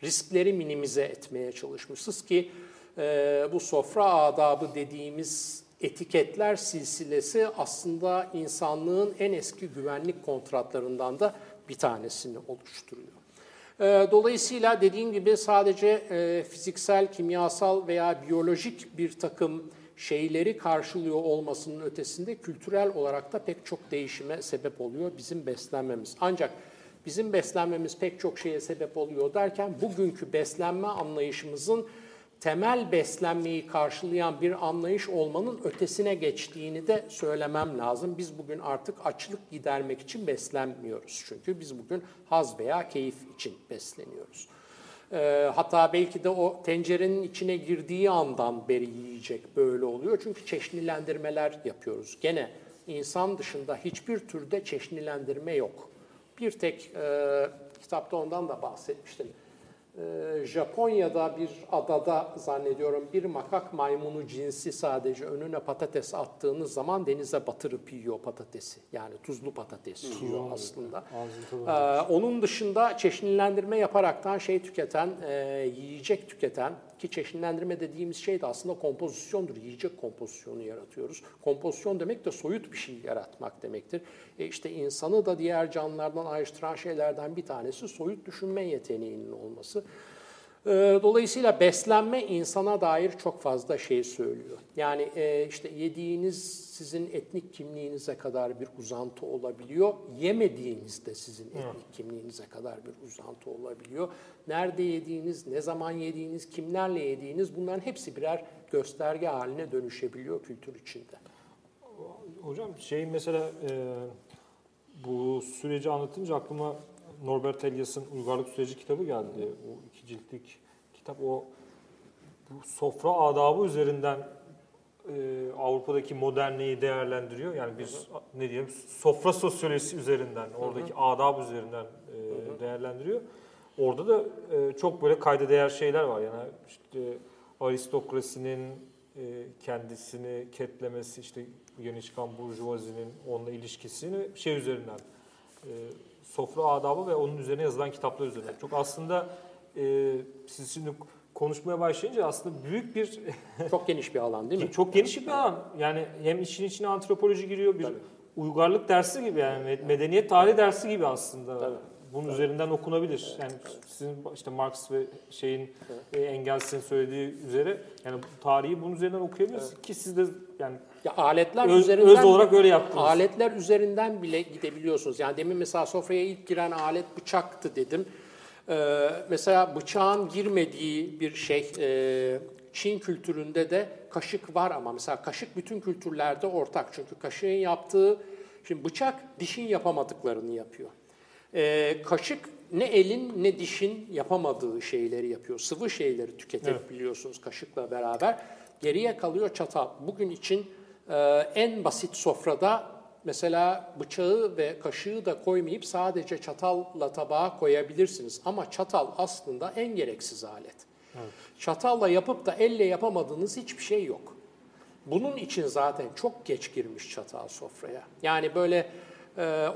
Riskleri minimize etmeye çalışmışız ki e, bu sofra adabı dediğimiz etiketler silsilesi aslında insanlığın en eski güvenlik kontratlarından da bir tanesini oluşturuyor. E, dolayısıyla dediğim gibi sadece e, fiziksel, kimyasal veya biyolojik bir takım şeyleri karşılıyor olmasının ötesinde kültürel olarak da pek çok değişime sebep oluyor bizim beslenmemiz. Ancak bizim beslenmemiz pek çok şeye sebep oluyor derken bugünkü beslenme anlayışımızın temel beslenmeyi karşılayan bir anlayış olmanın ötesine geçtiğini de söylemem lazım. Biz bugün artık açlık gidermek için beslenmiyoruz. Çünkü biz bugün haz veya keyif için besleniyoruz. E, hatta belki de o tencerenin içine girdiği andan beri yiyecek böyle oluyor. Çünkü çeşnilendirmeler yapıyoruz. Gene insan dışında hiçbir türde çeşnilendirme yok. Bir tek e, kitapta ondan da bahsetmiştim. Ee, Japonya'da bir adada zannediyorum bir makak maymunu cinsi sadece önüne patates attığınız zaman denize batırıp yiyor patatesi. Yani tuzlu patates yiyor aslında. Ee, onun dışında çeşnilendirme yaparaktan şey tüketen, e, yiyecek tüketen ki çeşnilendirme dediğimiz şey de aslında kompozisyondur. Yiyecek kompozisyonu yaratıyoruz. Kompozisyon demek de soyut bir şey yaratmak demektir. E işte insanı da diğer canlılardan ayrıştıran şeylerden bir tanesi soyut düşünme yeteneğinin olması. Ee, Dolayısıyla beslenme insana dair çok fazla şey söylüyor. Yani e, işte yediğiniz sizin etnik kimliğinize kadar bir uzantı olabiliyor. Yemediğiniz de sizin etnik kimliğinize kadar bir uzantı olabiliyor. Nerede yediğiniz, ne zaman yediğiniz, kimlerle yediğiniz bunların hepsi birer gösterge haline dönüşebiliyor kültür içinde. Hocam şey mesela e, bu süreci anlatınca aklıma Norbert Elias'ın Uygarlık Süreci kitabı geldi. O iki ciltlik kitap o bu sofra adabı üzerinden e, Avrupa'daki modernliği değerlendiriyor. Yani biz ne diyelim sofra sosyolojisi üzerinden, oradaki adab üzerinden e, değerlendiriyor. Orada da e, çok böyle kayda değer şeyler var. Yani işte aristokrasinin e, kendisini ketlemesi, işte yeni çıkan burjuvazinin onunla ilişkisini şey üzerinden e, sofra adabı ve onun üzerine yazılan kitaplar üzerinden. Çok aslında e, siz şimdi konuşmaya başlayınca aslında büyük bir Çok geniş bir alan değil mi? çok geniş bir alan. Yani hem işin içine antropoloji giriyor, bir uygarlık dersi gibi yani med- medeniyet tarihi dersi gibi aslında. Tabii. Bunun üzerinden okunabilir. Yani sizin işte Marx ve şeyin e, Engels'in söylediği üzere yani tarihi bunun üzerinden okuyabiliriz ki siz de yani Ya aletler öz, üzerinden öz olarak öyle yaptınız. Aletler üzerinden bile gidebiliyorsunuz. Yani demin mesela sofraya ilk giren alet bıçaktı dedim. Ee, mesela bıçağın girmediği bir şey e, Çin kültüründe de kaşık var ama mesela kaşık bütün kültürlerde ortak. Çünkü kaşığın yaptığı, şimdi bıçak dişin yapamadıklarını yapıyor. Ee, kaşık ne elin ne dişin yapamadığı şeyleri yapıyor. Sıvı şeyleri tüketebiliyorsunuz kaşıkla beraber. Geriye kalıyor çatal. Bugün için e, en basit sofrada mesela bıçağı ve kaşığı da koymayıp sadece çatalla tabağa koyabilirsiniz. Ama çatal aslında en gereksiz alet. Çatalla yapıp da elle yapamadığınız hiçbir şey yok. Bunun için zaten çok geç girmiş çatal sofraya. Yani böyle e,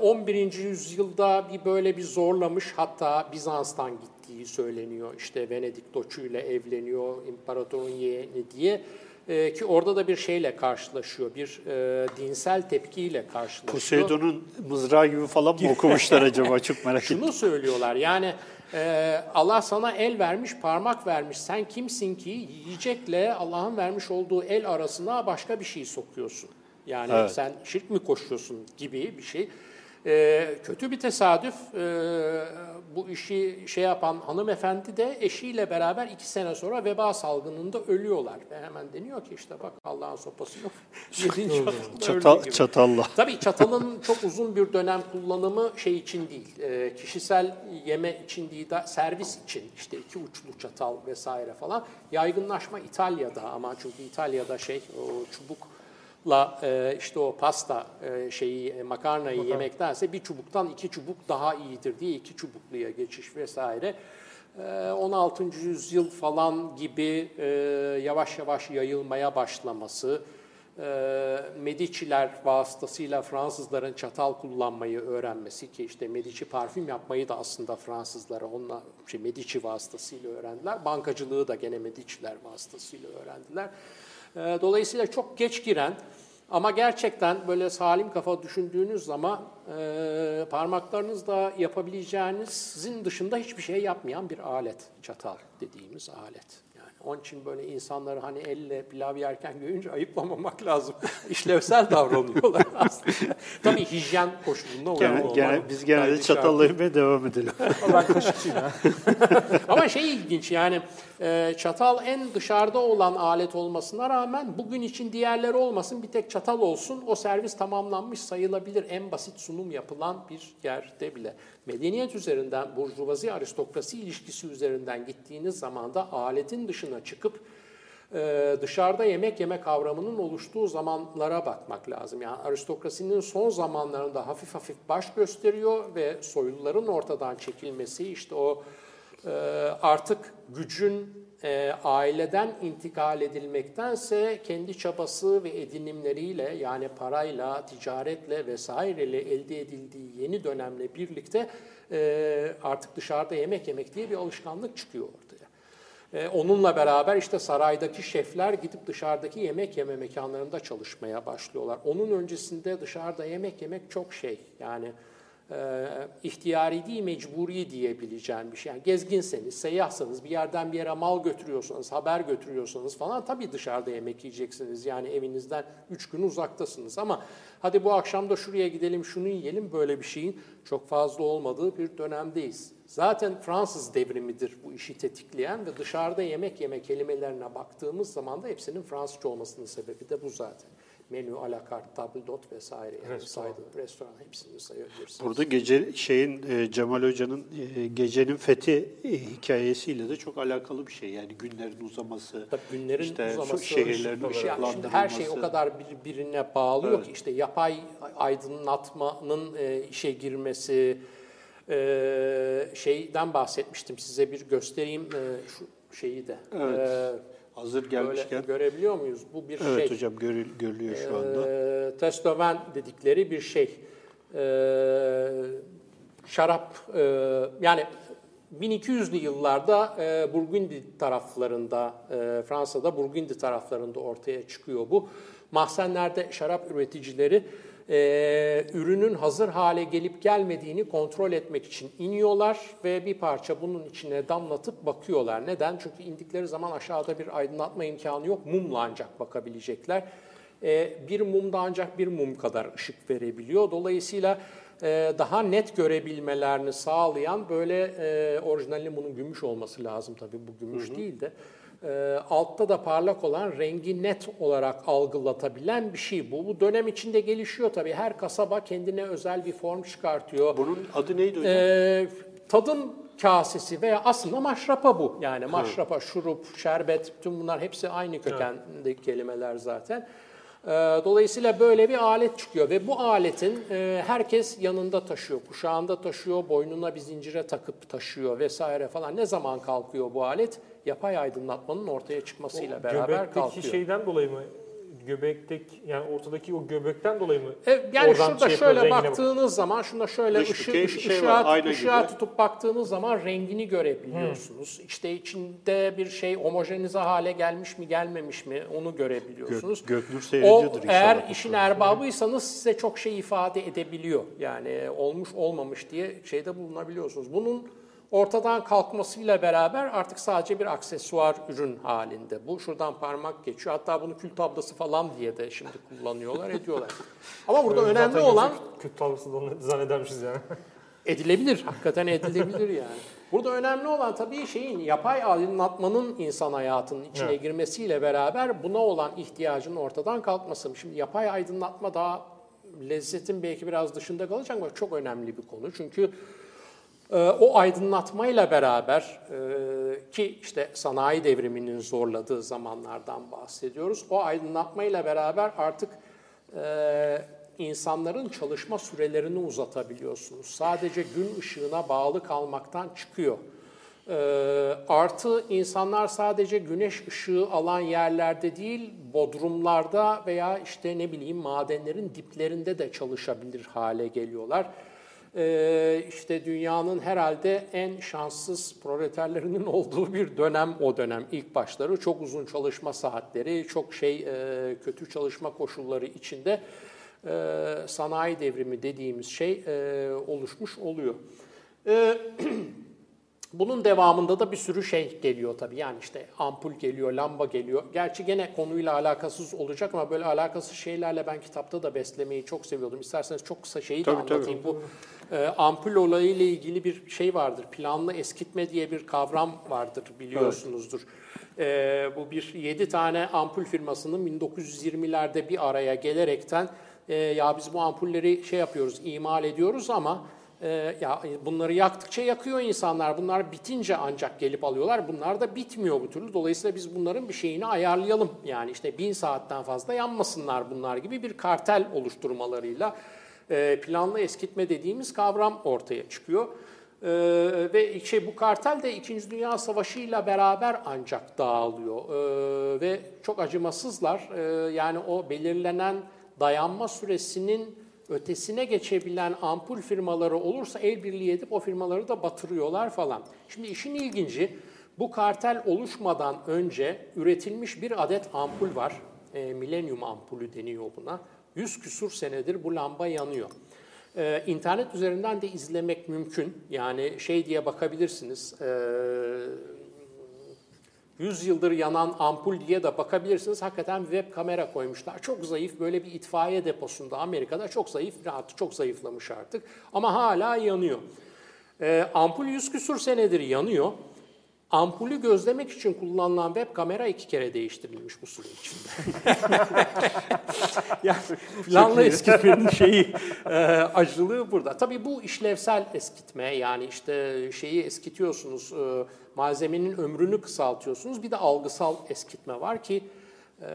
11. yüzyılda bir böyle bir zorlamış hatta Bizans'tan gittiği söyleniyor. İşte Venedik doçuyla evleniyor imparatorun yeğeni diye. E, ki orada da bir şeyle karşılaşıyor. Bir e, dinsel tepkiyle karşılaşıyor. Poseidon'un mızrağı gibi falan mı okumuşlar acaba? Çok merak ettim. Şunu söylüyorlar yani e, Allah sana el vermiş, parmak vermiş. Sen kimsin ki yiyecekle Allah'ın vermiş olduğu el arasına başka bir şey sokuyorsun. Yani Evet. sen şirk mi koşuyorsun gibi bir şey. E, kötü bir tesadüf. E, bu işi şey yapan hanımefendi de eşiyle beraber iki sene sonra veba salgınında ölüyorlar. Ve hemen deniyor ki işte bak Allah'ın sopası yok. Çatal, çatalla. Tabii çatalın çok uzun bir dönem kullanımı şey için değil, e, kişisel yeme için değil, de servis için işte iki uçlu çatal vesaire falan. Yaygınlaşma İtalya'da ama çünkü İtalya'da şey o çubukla e, işte o pasta e, şeyi e, makarnayı yemektense bir çubuktan iki çubuk daha iyidir diye iki çubukluya geçiş vesaire. E, 16. yüzyıl falan gibi e, yavaş yavaş yayılmaya başlaması, e, Medici'ler vasıtasıyla Fransızların çatal kullanmayı öğrenmesi ki işte Medici parfüm yapmayı da aslında Fransızlara onunla şey Medici vasıtasıyla öğrendiler. Bankacılığı da gene Medici'ler vasıtasıyla öğrendiler. E, dolayısıyla çok geç giren ama gerçekten böyle salim kafa düşündüğünüz zaman e, parmaklarınızla yapabileceğinizin dışında hiçbir şey yapmayan bir alet, çatal dediğimiz alet. Onun için böyle insanları hani elle pilav yerken görünce ayıplamamak lazım. İşlevsel davranıyorlar aslında. Tabii hijyen koşulunda uygun Gene, gene, biz gene de gayri şart. çatalla yemeye devam edelim. ben kaşıkçıyım ha. Ama şey ilginç yani e, çatal en dışarıda olan alet olmasına rağmen bugün için diğerleri olmasın bir tek çatal olsun o servis tamamlanmış sayılabilir en basit sunum yapılan bir yerde bile. Medeniyet üzerinden burjuvazi aristokrasi ilişkisi üzerinden gittiğiniz zaman da aletin dışına çıkıp e, dışarıda yemek yeme kavramının oluştuğu zamanlara bakmak lazım. Yani aristokrasinin son zamanlarında hafif hafif baş gösteriyor ve soyluların ortadan çekilmesi işte o e, artık gücün e, aileden intikal edilmektense kendi çabası ve edinimleriyle yani parayla, ticaretle vesaireyle elde edildiği yeni dönemle birlikte e, artık dışarıda yemek yemek diye bir alışkanlık çıkıyor ortaya. E, Onunla beraber işte saraydaki şefler gidip dışarıdaki yemek yeme mekanlarında çalışmaya başlıyorlar. Onun öncesinde dışarıda yemek yemek çok şey. Yani e, ihtiyari değil mecburi diyebileceğim bir şey. Yani gezginseniz, seyyahsanız, bir yerden bir yere mal götürüyorsanız, haber götürüyorsanız falan tabii dışarıda yemek yiyeceksiniz. Yani evinizden üç gün uzaktasınız ama hadi bu akşam da şuraya gidelim, şunu yiyelim böyle bir şeyin çok fazla olmadığı bir dönemdeyiz. Zaten Fransız devrimidir bu işi tetikleyen ve dışarıda yemek yeme kelimelerine baktığımız zaman da hepsinin Fransızca olmasının sebebi de bu zaten. Menü, alakart, table d'hôte vesaire yani Restoran. saydı. Restoran hepsini sayabilirsiniz. Burada gece şeyin e, Cemal Hoca'nın e, gecenin fethi e, hikayesiyle de çok alakalı bir şey. Yani günlerin uzaması, Tabii günlerin işte uzaması, şehirlerin bir şey. Yani şimdi her şey o kadar birbirine bağlıyor Evet. ki işte yapay aydınlatmanın e, işe girmesi e, şeyden bahsetmiştim size bir göstereyim e, şu şeyi de. Evet. E, Hazır böyle gelmişken. görebiliyor muyuz? Bu bir Evet şey. hocam görül- görülüyor şu anda. E, testoven dedikleri bir şey. E, şarap e, yani 1200'lü yıllarda e, Burgundi taraflarında, e, Fransa'da Burgundi taraflarında ortaya çıkıyor bu. Mahzenlerde şarap üreticileri e, ürünün hazır hale gelip gelmediğini kontrol etmek için iniyorlar ve bir parça bunun içine damlatıp bakıyorlar. Neden? Çünkü indikleri zaman aşağıda bir aydınlatma imkanı yok. Mumla ancak bakabilecekler. E, bir mumda ancak bir mum kadar ışık verebiliyor. Dolayısıyla e, daha net görebilmelerini sağlayan böyle e, orijinalinde bunun gümüş olması lazım tabii bu gümüş değil de e, altta da parlak olan rengi net olarak algılatabilen bir şey bu. Bu dönem içinde gelişiyor tabii. Her kasaba kendine özel bir form çıkartıyor. Bunun adı neydi hocam? Ee, tadım kasesi veya aslında maşrapa bu. Yani maşrapa, şurup, şerbet, bütün bunlar hepsi aynı kökendeki kelimeler zaten. Ee, Dolayısıyla böyle bir alet çıkıyor ve bu aletin e, herkes yanında taşıyor, kuşağında taşıyor, boynuna bir zincire takıp taşıyor vesaire falan. Ne zaman kalkıyor bu alet? Yapay aydınlatmanın ortaya çıkmasıyla beraber Göbekteki kalkıyor. şeyden dolayı mı? Göbekteki yani ortadaki o göbekten dolayı mı? E, yani Oradan şurada şey şöyle baktığınız zaman, şunda şöyle Dış ışığı, şey var, ışığa, ayna ışığa tutup baktığınız zaman rengini görebiliyorsunuz. İşte içinde bir şey homojenize hale gelmiş mi gelmemiş mi onu görebiliyorsunuz. Gök- Göknur o seyrediyordur inşallah. eğer işin erbabıysanız size çok şey ifade edebiliyor. Yani olmuş olmamış diye şeyde bulunabiliyorsunuz. Bunun ortadan kalkmasıyla beraber artık sadece bir aksesuar ürün halinde. Bu şuradan parmak geçiyor. Hatta bunu kül tablası falan diye de şimdi kullanıyorlar, ediyorlar. Ama burada Öyle önemli olan Kötü tablası da zannedermişiz yani. edilebilir. Hakikaten edilebilir yani. Burada önemli olan tabii şeyin yapay aydınlatmanın insan hayatının içine Evet. girmesiyle beraber buna olan ihtiyacın ortadan kalkması. Şimdi yapay aydınlatma daha lezzetin belki biraz dışında kalacak ama çok önemli bir konu. Çünkü o aydınlatmayla beraber e, ki işte sanayi devriminin zorladığı zamanlardan bahsediyoruz. O aydınlatmayla beraber artık e, insanların çalışma sürelerini uzatabiliyorsunuz. Sadece gün ışığına bağlı kalmaktan çıkıyor. E, artı insanlar sadece güneş ışığı alan yerlerde değil, bodrumlarda veya işte ne bileyim madenlerin diplerinde de çalışabilir hale geliyorlar. Ee, işte dünyanın herhalde en şanssız proleterlerinin olduğu bir dönem o dönem ilk başları çok uzun çalışma saatleri çok şey e, kötü çalışma koşulları içinde e, sanayi devrimi dediğimiz şey e, oluşmuş oluyor. Bunun devamında da bir sürü şey geliyor tabii. Yani işte ampul geliyor, lamba geliyor. Gerçi gene konuyla alakasız olacak ama böyle alakasız şeylerle ben kitapta da beslemeyi çok seviyordum. İsterseniz çok kısa şeyi de Tabii, tabii. anlatayım. Bu e, ampul olayıyla ilgili bir şey vardır. Planlı eskitme diye bir kavram vardır biliyorsunuzdur. E, bu bir 7 tane ampul firmasının 1920'lerde bir araya gelerekten e, ya biz bu ampulleri şey yapıyoruz, imal ediyoruz ama e, ya bunları yaktıkça yakıyor insanlar. Bunlar bitince ancak gelip alıyorlar. Bunlar da bitmiyor bu türlü. Dolayısıyla biz bunların bir şeyini ayarlayalım. Yani işte bin saatten fazla yanmasınlar bunlar gibi bir kartel oluşturmalarıyla e, planlı eskitme dediğimiz kavram ortaya çıkıyor. E, ve şey bu kartel de İkinci Dünya Savaşı ile beraber ancak dağılıyor. E, ve çok acımasızlar. E, yani o belirlenen dayanma süresinin ötesine geçebilen ampul firmaları olursa el birliği edip o firmaları da batırıyorlar falan. Şimdi işin ilginci bu kartel oluşmadan önce üretilmiş bir adet ampul var. E, milenyum ampulü deniyor buna. 100 küsur senedir bu lamba yanıyor. Ee, internet üzerinden de izlemek mümkün. Yani şey diye bakabilirsiniz. Ee, 100 yıldır yanan ampul diye de bakabilirsiniz. Hakikaten web kamera koymuşlar. Çok zayıf böyle bir itfaiye deposunda Amerika'da çok zayıf, artık çok zayıflamış artık. Ama hala yanıyor. Ee, ampul 100 küsur senedir yanıyor. Ampulü gözlemek için kullanılan web kamera iki kere değiştirilmiş bu süre içinde. yani planlı eskitmenin şeyi, e, acılığı burada. Tabii bu işlevsel eskitme yani işte şeyi eskitiyorsunuz, e, malzemenin ömrünü kısaltıyorsunuz. Bir de algısal eskitme var ki e,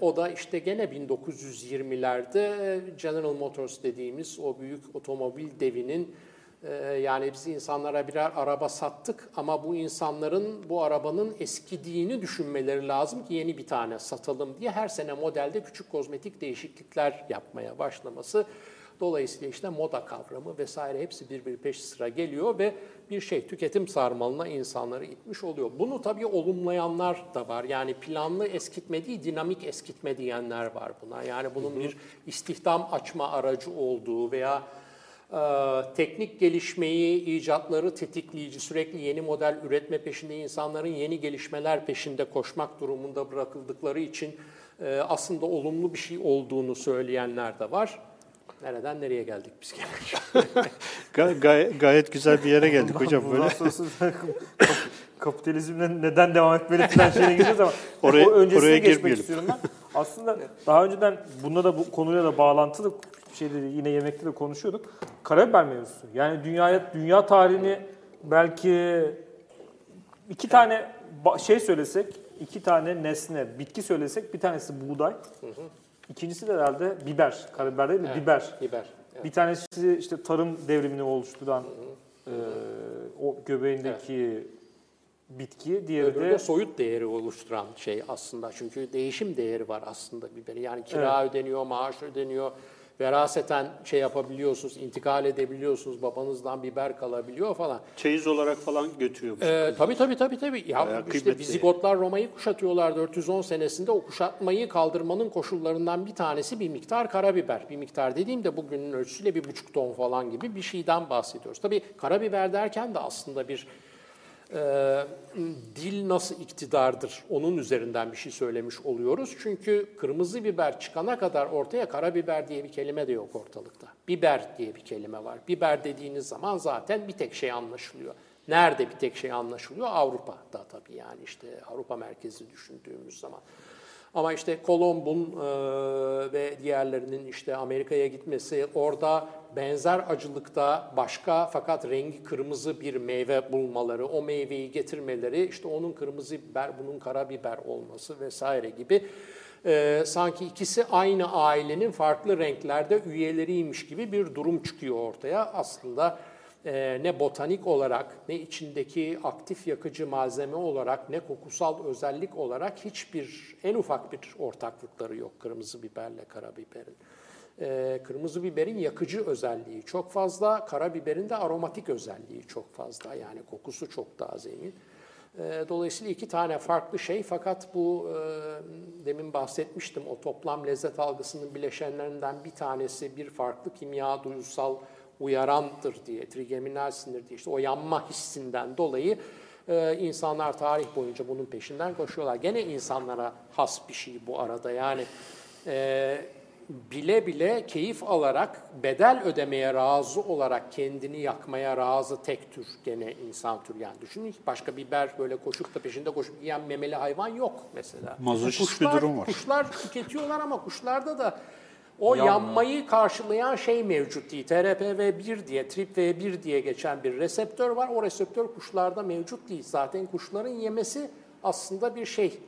o da işte gene 1920'lerde General Motors dediğimiz o büyük otomobil devinin yani biz insanlara birer araba sattık ama bu insanların bu arabanın eskidiğini düşünmeleri lazım ki yeni bir tane satalım diye her sene modelde küçük kozmetik değişiklikler yapmaya başlaması. Dolayısıyla işte moda kavramı vesaire hepsi birbiri peş sıra geliyor ve bir şey tüketim sarmalına insanları itmiş oluyor. Bunu tabii olumlayanlar da var. Yani planlı eskitme değil, dinamik eskitme diyenler var buna. Yani bunun bir istihdam açma aracı olduğu veya ee, teknik gelişmeyi, icatları tetikleyici, sürekli yeni model üretme peşinde insanların yeni gelişmeler peşinde koşmak durumunda bırakıldıkları için e, aslında olumlu bir şey olduğunu söyleyenler de var. Nereden nereye geldik biz gene? Gay- gay- gayet güzel bir yere geldik hocam böyle. Kapitalizmle neden devam etmeli falan şeyine gireceğiz ama Oraya- o öncesine oraya geçmek girmeyelim. istiyorum ben. Aslında daha önceden bunda da bu konuyla da bağlantılı şeyleri yine yemekte de konuşuyorduk. Karabiber mevzusu. Yani dünyaya dünya tarihini belki iki tane şey söylesek, iki tane nesne, bitki söylesek bir tanesi buğday. İkincisi de herhalde biber. Karabiber değil de Evet, biber. Biber. evet. Bir tanesi işte tarım devrimini oluşturan e, o göbeğindeki bitki, diğeri Öbürü de de soyut değeri oluşturan şey aslında. Çünkü değişim değeri var aslında biberi. Yani kira ödeniyor, maaş ödeniyor. Veraseten şey yapabiliyorsunuz, intikal edebiliyorsunuz. Babanızdan biber kalabiliyor falan. Çeyiz olarak falan götürüyor. Ee, tabii tabii tabii tabii. Ya Bayağı işte. Vizigotlar Roma'yı kuşatıyorlar 410 senesinde. O kuşatmayı kaldırmanın koşullarından bir tanesi bir miktar karabiber. Bir miktar dediğimde bugünün ölçüsüyle bir buçuk ton falan gibi bir şeyden bahsediyoruz. Tabii karabiber derken de aslında bir e, dil nasıl iktidardır onun üzerinden bir şey söylemiş oluyoruz. Çünkü kırmızı biber çıkana kadar ortaya karabiber diye bir kelime de yok ortalıkta. Biber diye bir kelime var. Biber dediğiniz zaman zaten bir tek şey anlaşılıyor. Nerede bir tek şey anlaşılıyor? Avrupa'da tabii yani işte Avrupa merkezi düşündüğümüz zaman. Ama işte Kolomb'un e, ve diğerlerinin işte Amerika'ya gitmesi, orada benzer acılıkta başka fakat rengi kırmızı bir meyve bulmaları, o meyveyi getirmeleri, işte onun kırmızı biber, bunun karabiber olması vesaire gibi e, sanki ikisi aynı ailenin farklı renklerde üyeleriymiş gibi bir durum çıkıyor ortaya. Aslında e, ne botanik olarak, ne içindeki aktif yakıcı malzeme olarak, ne kokusal özellik olarak hiçbir, en ufak bir ortaklıkları yok kırmızı biberle karabiberin. E, kırmızı biberin yakıcı özelliği çok fazla, karabiberin de aromatik özelliği çok fazla. Yani kokusu çok daha zengin. E, Dolayısıyla iki tane farklı şey fakat bu e, demin bahsetmiştim o toplam lezzet algısının bileşenlerinden bir tanesi bir farklı kimya duyusal uyarandır diye, trigeminal sinir diye işte o yanma hissinden dolayı e, insanlar tarih boyunca bunun peşinden koşuyorlar. Gene insanlara has bir şey bu arada yani e, bile bile keyif alarak bedel ödemeye razı olarak kendini yakmaya razı tek tür gene insan tür yani düşünün başka biber böyle koşup da peşinde koşup yiyen memeli hayvan yok mesela. Mazoşist bir durum var. Kuşlar tüketiyorlar ama kuşlarda da o yanmayı karşılayan şey mevcut değil. TRPV1 diye, TRPV1 diye geçen bir reseptör var. O reseptör kuşlarda mevcut değil. Zaten kuşların yemesi aslında bir şey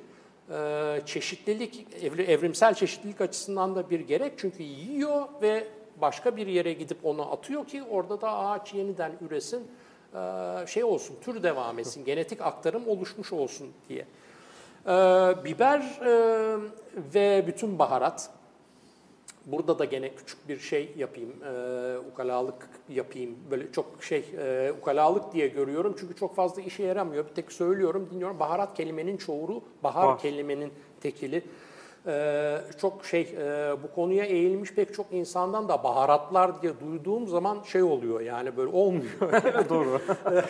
e, çeşitlilik, evri- evrimsel çeşitlilik açısından da bir gerek. Çünkü yiyor ve başka bir yere gidip onu atıyor ki orada da ağaç yeniden üresin, e, şey olsun, tür devam etsin, genetik aktarım oluşmuş olsun diye. E, biber e, ve bütün baharat, Burada da gene küçük bir şey yapayım, e, ukalalık yapayım. Böyle çok şey, e, ukalalık diye görüyorum çünkü çok fazla işe yaramıyor. Bir tek söylüyorum, dinliyorum. Baharat kelimenin çoğulu, bahar Bahar. kelimenin tekili. Ee, çok şey e, bu konuya eğilmiş pek çok insandan da baharatlar diye duyduğum zaman şey oluyor yani böyle olmuyor. Doğru.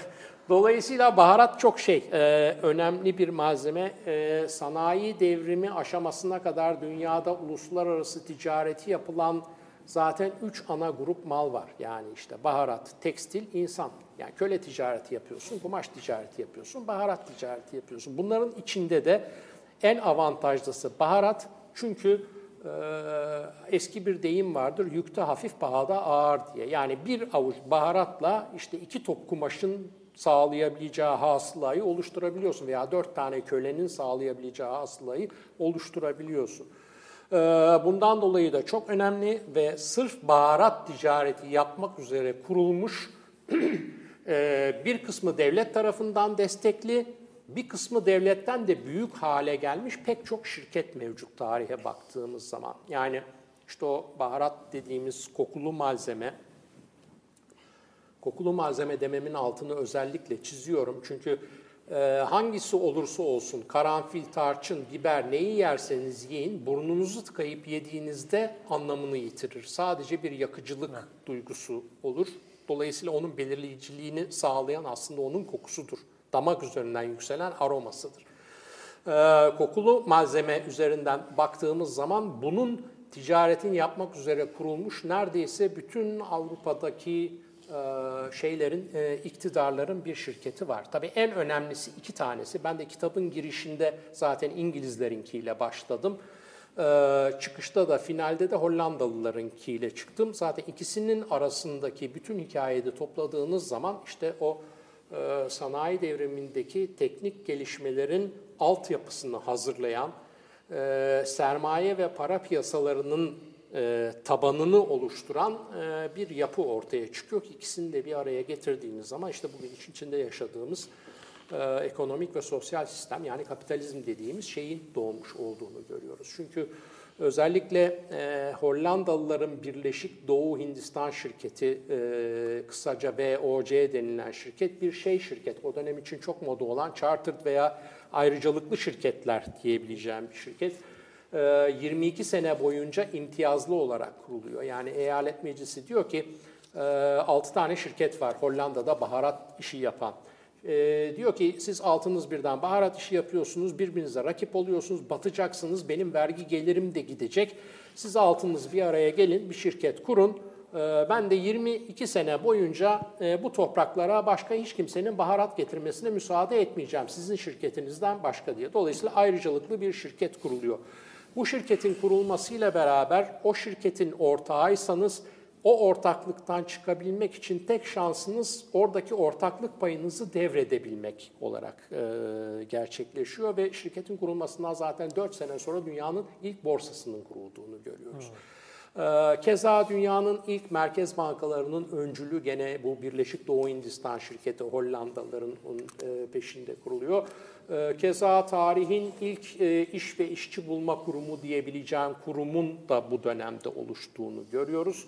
Dolayısıyla baharat çok şey, e, önemli bir malzeme. E, sanayi devrimi aşamasına kadar dünyada uluslararası ticareti yapılan zaten üç ana grup mal var. Yani işte baharat, tekstil, insan. Yani köle ticareti yapıyorsun, kumaş ticareti yapıyorsun, baharat ticareti yapıyorsun. Bunların içinde de en avantajlısı baharat. Çünkü e, eski bir deyim vardır, yükte hafif pahada ağır diye. Yani bir avuç baharatla işte iki top kumaşın sağlayabileceği hasılayı oluşturabiliyorsun veya dört tane kölenin sağlayabileceği hasılayı oluşturabiliyorsun. Ee, Bundan dolayı da çok önemli ve sırf baharat ticareti yapmak üzere kurulmuş e, bir kısmı devlet tarafından destekli, bir kısmı devletten de büyük hale gelmiş pek çok şirket mevcut tarihe baktığımız zaman. Yani işte o baharat dediğimiz kokulu malzeme, kokulu malzeme dememin altını özellikle çiziyorum. Çünkü e, hangisi olursa olsun karanfil, tarçın, biber neyi yerseniz yiyin burnunuzu tıkayıp yediğinizde anlamını yitirir. Sadece bir yakıcılık duygusu olur. Dolayısıyla onun belirleyiciliğini sağlayan aslında onun kokusudur. Damak üzerinden yükselen aromasıdır. Ee, kokulu malzeme üzerinden baktığımız zaman bunun ticaretin yapmak üzere kurulmuş neredeyse bütün Avrupa'daki şeylerin, e, iktidarların bir şirketi var. Tabii en önemlisi iki tanesi. Ben de kitabın girişinde zaten İngilizlerinkiyle başladım. Ee, çıkışta da finalde de Hollandalılarınkiyle çıktım. Zaten ikisinin arasındaki bütün hikayeyi de topladığınız zaman işte o e, sanayi devrimindeki teknik gelişmelerin altyapısını hazırlayan, e, sermaye ve para piyasalarının e, tabanını oluşturan e, bir yapı ortaya çıkıyor ki ikisini de bir araya getirdiğiniz zaman işte bugün için içinde yaşadığımız e, ekonomik ve sosyal sistem yani kapitalizm dediğimiz şeyin doğmuş olduğunu görüyoruz. Çünkü özellikle e, Hollandalıların Birleşik Doğu Hindistan şirketi, e, kısaca BOC denilen şirket bir şey şirket. O dönem için çok moda olan chartered veya ayrıcalıklı şirketler diyebileceğim bir şirket. E, 22 sene boyunca imtiyazlı olarak kuruluyor. Yani eyalet meclisi diyor ki e, 6 tane şirket var Hollanda'da baharat işi yapan. E, diyor ki siz altınız birden baharat işi yapıyorsunuz, birbirinize rakip oluyorsunuz, batacaksınız, benim vergi gelirim de gidecek. Siz altınız bir araya gelin, bir şirket kurun. E, ben de 22 sene boyunca e, bu topraklara başka hiç kimsenin baharat getirmesine müsaade etmeyeceğim sizin şirketinizden başka diye. Dolayısıyla ayrıcalıklı bir şirket kuruluyor. Bu şirketin kurulmasıyla beraber o şirketin ortağıysanız o ortaklıktan çıkabilmek için tek şansınız oradaki ortaklık payınızı devredebilmek olarak e, gerçekleşiyor ve şirketin kurulmasından zaten 4 sene sonra dünyanın ilk borsasının kurulduğunu görüyoruz. E, keza dünyanın ilk merkez bankalarının öncülü gene bu Birleşik Doğu Hindistan şirketi Hollandalıların e, peşinde kuruluyor. E, keza tarihin ilk e, iş ve işçi bulma kurumu diyebileceğim kurumun da bu dönemde oluştuğunu görüyoruz.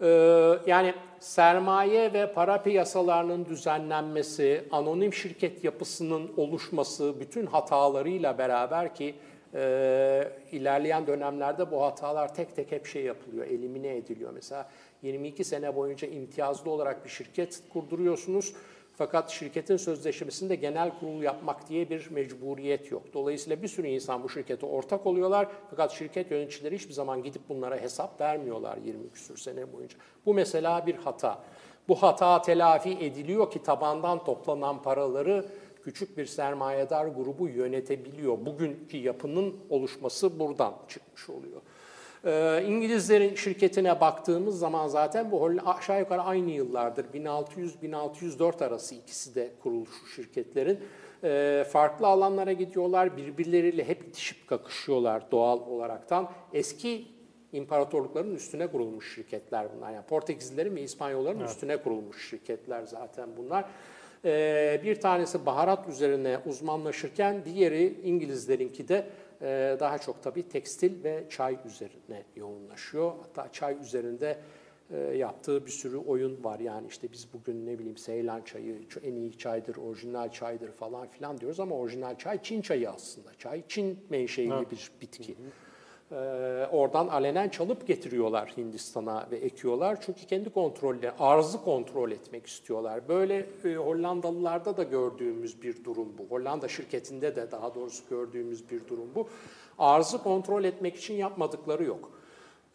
Ee, yani sermaye ve para piyasalarının düzenlenmesi, anonim şirket yapısının oluşması bütün hatalarıyla beraber ki e, ilerleyen dönemlerde bu hatalar tek tek hep şey yapılıyor, elimine ediliyor. Mesela 22 sene boyunca imtiyazlı olarak bir şirket kurduruyorsunuz. Fakat şirketin sözleşmesinde genel kurul yapmak diye bir mecburiyet yok. Dolayısıyla bir sürü insan bu şirkete ortak oluyorlar. Fakat şirket yöneticileri hiçbir zaman gidip bunlara hesap vermiyorlar 20 küsür sene boyunca. Bu mesela bir hata. Bu hata telafi ediliyor ki tabandan toplanan paraları küçük bir sermayedar grubu yönetebiliyor. Bugünkü yapının oluşması buradan çıkmış oluyor. Ee, İngilizlerin şirketine baktığımız zaman zaten bu aşağı yukarı aynı yıllardır. 1600-1604 arası ikisi de kuruluş şirketlerin. Ee, farklı alanlara gidiyorlar, birbirleriyle hep itişip kakışıyorlar doğal olaraktan. Eski imparatorlukların üstüne kurulmuş şirketler bunlar. Yani Portekizlilerin ve İspanyolların evet. üstüne kurulmuş şirketler zaten bunlar. Ee, bir tanesi baharat üzerine uzmanlaşırken diğeri İngilizlerinki de e, daha çok tabii tekstil ve çay üzerine yoğunlaşıyor. Hatta çay üzerinde e, yaptığı bir sürü oyun var. Yani işte biz bugün ne bileyim Seylan çayı en iyi çaydır, orijinal çaydır falan filan diyoruz ama orijinal çay Çin çayı aslında. Çay Çin menşeili evet. bir bitki. Hı hı. Ee, oradan alenen çalıp getiriyorlar Hindistan'a ve ekiyorlar. Çünkü kendi kontrolleri, arzı kontrol etmek istiyorlar. Böyle e, Hollandalılarda da gördüğümüz bir durum bu. Hollanda şirketinde de daha doğrusu gördüğümüz bir durum bu. Arzı kontrol etmek için yapmadıkları yok.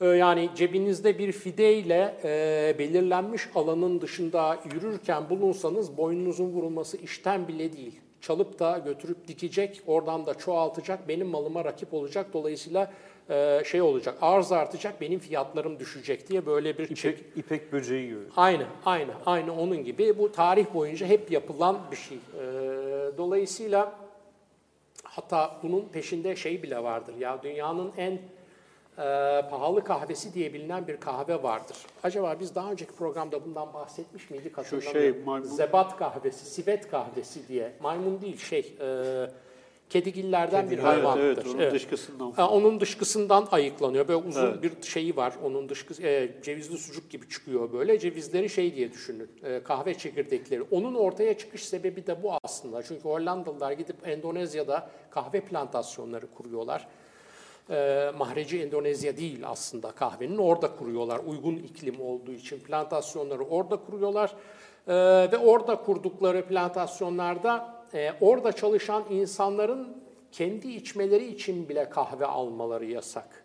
Ee, Yani cebinizde bir fideyle e, belirlenmiş alanın dışında yürürken bulunsanız boynunuzun vurulması işten bile değil. Çalıp da götürüp dikecek, oradan da çoğaltacak, benim malıma rakip olacak. Dolayısıyla e, şey olacak, arz artacak, benim fiyatlarım düşecek diye böyle bir çek. İpek, ipek böceği gibi. Aynı, aynı, aynı onun gibi. Bu tarih boyunca hep yapılan bir şey. Ee, dolayısıyla hatta bunun peşinde şey bile vardır. Ya dünyanın en e, pahalı kahvesi diye bilinen bir kahve vardır. Acaba biz daha önceki programda bundan bahsetmiş miydik hatırlamıyorum. şey, maymun- Zebat kahvesi, sivet kahvesi diye. Maymun değil şey, e, kedigillerden bir Evet, hayvandır. evet, onun dışkısından Ha, onun dışkısından ayıklanıyor. Böyle uzun Evet. bir şeyi var. Onun dışkısı e, cevizli sucuk gibi çıkıyor böyle. Cevizleri şey diye düşünün. e, kahve çekirdekleri. Onun ortaya çıkış sebebi de bu aslında. Çünkü Hollandalılar gidip Endonezya'da kahve plantasyonları kuruyorlar. E, mahreci Endonezya değil aslında kahvenin. Orada kuruyorlar. Uygun iklim olduğu için plantasyonları orada kuruyorlar. E, ve orada kurdukları plantasyonlarda e, orada çalışan insanların kendi içmeleri için bile kahve almaları yasak.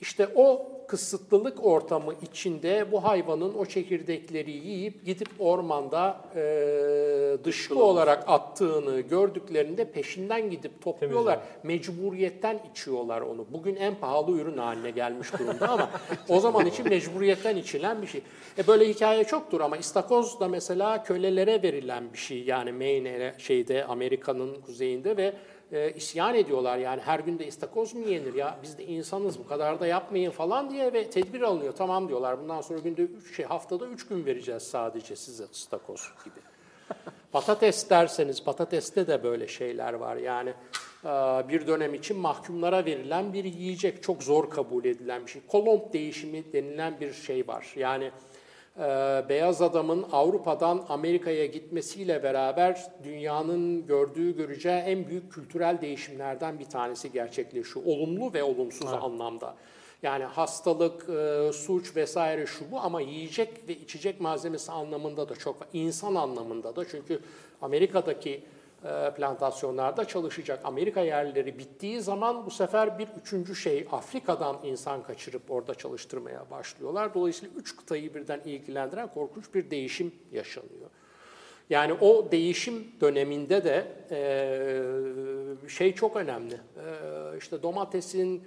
İşte o kısıtlılık ortamı içinde bu hayvanın o çekirdekleri yiyip gidip ormanda e, dışkı olarak attığını gördüklerinde peşinden gidip topluyorlar. Mecburiyetten içiyorlar onu. Bugün en pahalı ürün haline gelmiş durumda ama o zaman için mecburiyetten içilen bir şey. E böyle hikaye çoktur ama istakoz da mesela kölelere verilen bir şey. Yani Maine'e şeyde Amerika'nın kuzeyinde ve e, isyan ediyorlar yani her gün de istakoz mu yenir ya biz de insanız bu kadar da yapmayın falan diye ve tedbir alınıyor. Tamam diyorlar bundan sonra günde üç şey haftada üç gün vereceğiz sadece size istakoz gibi. Patates derseniz patateste de böyle şeyler var. Yani e, bir dönem için mahkumlara verilen bir yiyecek çok zor kabul edilen bir şey. Kolomb değişimi denilen bir şey var. Yani e, beyaz adamın Avrupa'dan Amerika'ya gitmesiyle beraber dünyanın gördüğü göreceği en büyük kültürel değişimlerden bir tanesi gerçekleşiyor. Olumlu ve olumsuz anlamda. Yani hastalık, e, suç vesaire şu bu ama yiyecek ve içecek malzemesi anlamında da çok var. İnsan anlamında da çünkü Amerika'daki plantasyonlarda çalışacak Amerika yerlileri bittiği zaman bu sefer bir üçüncü şey Afrika'dan insan kaçırıp orada çalıştırmaya başlıyorlar. Dolayısıyla üç kıtayı birden ilgilendiren korkunç bir değişim yaşanıyor. Yani o değişim döneminde de e, şey çok önemli. E, işte domatesin,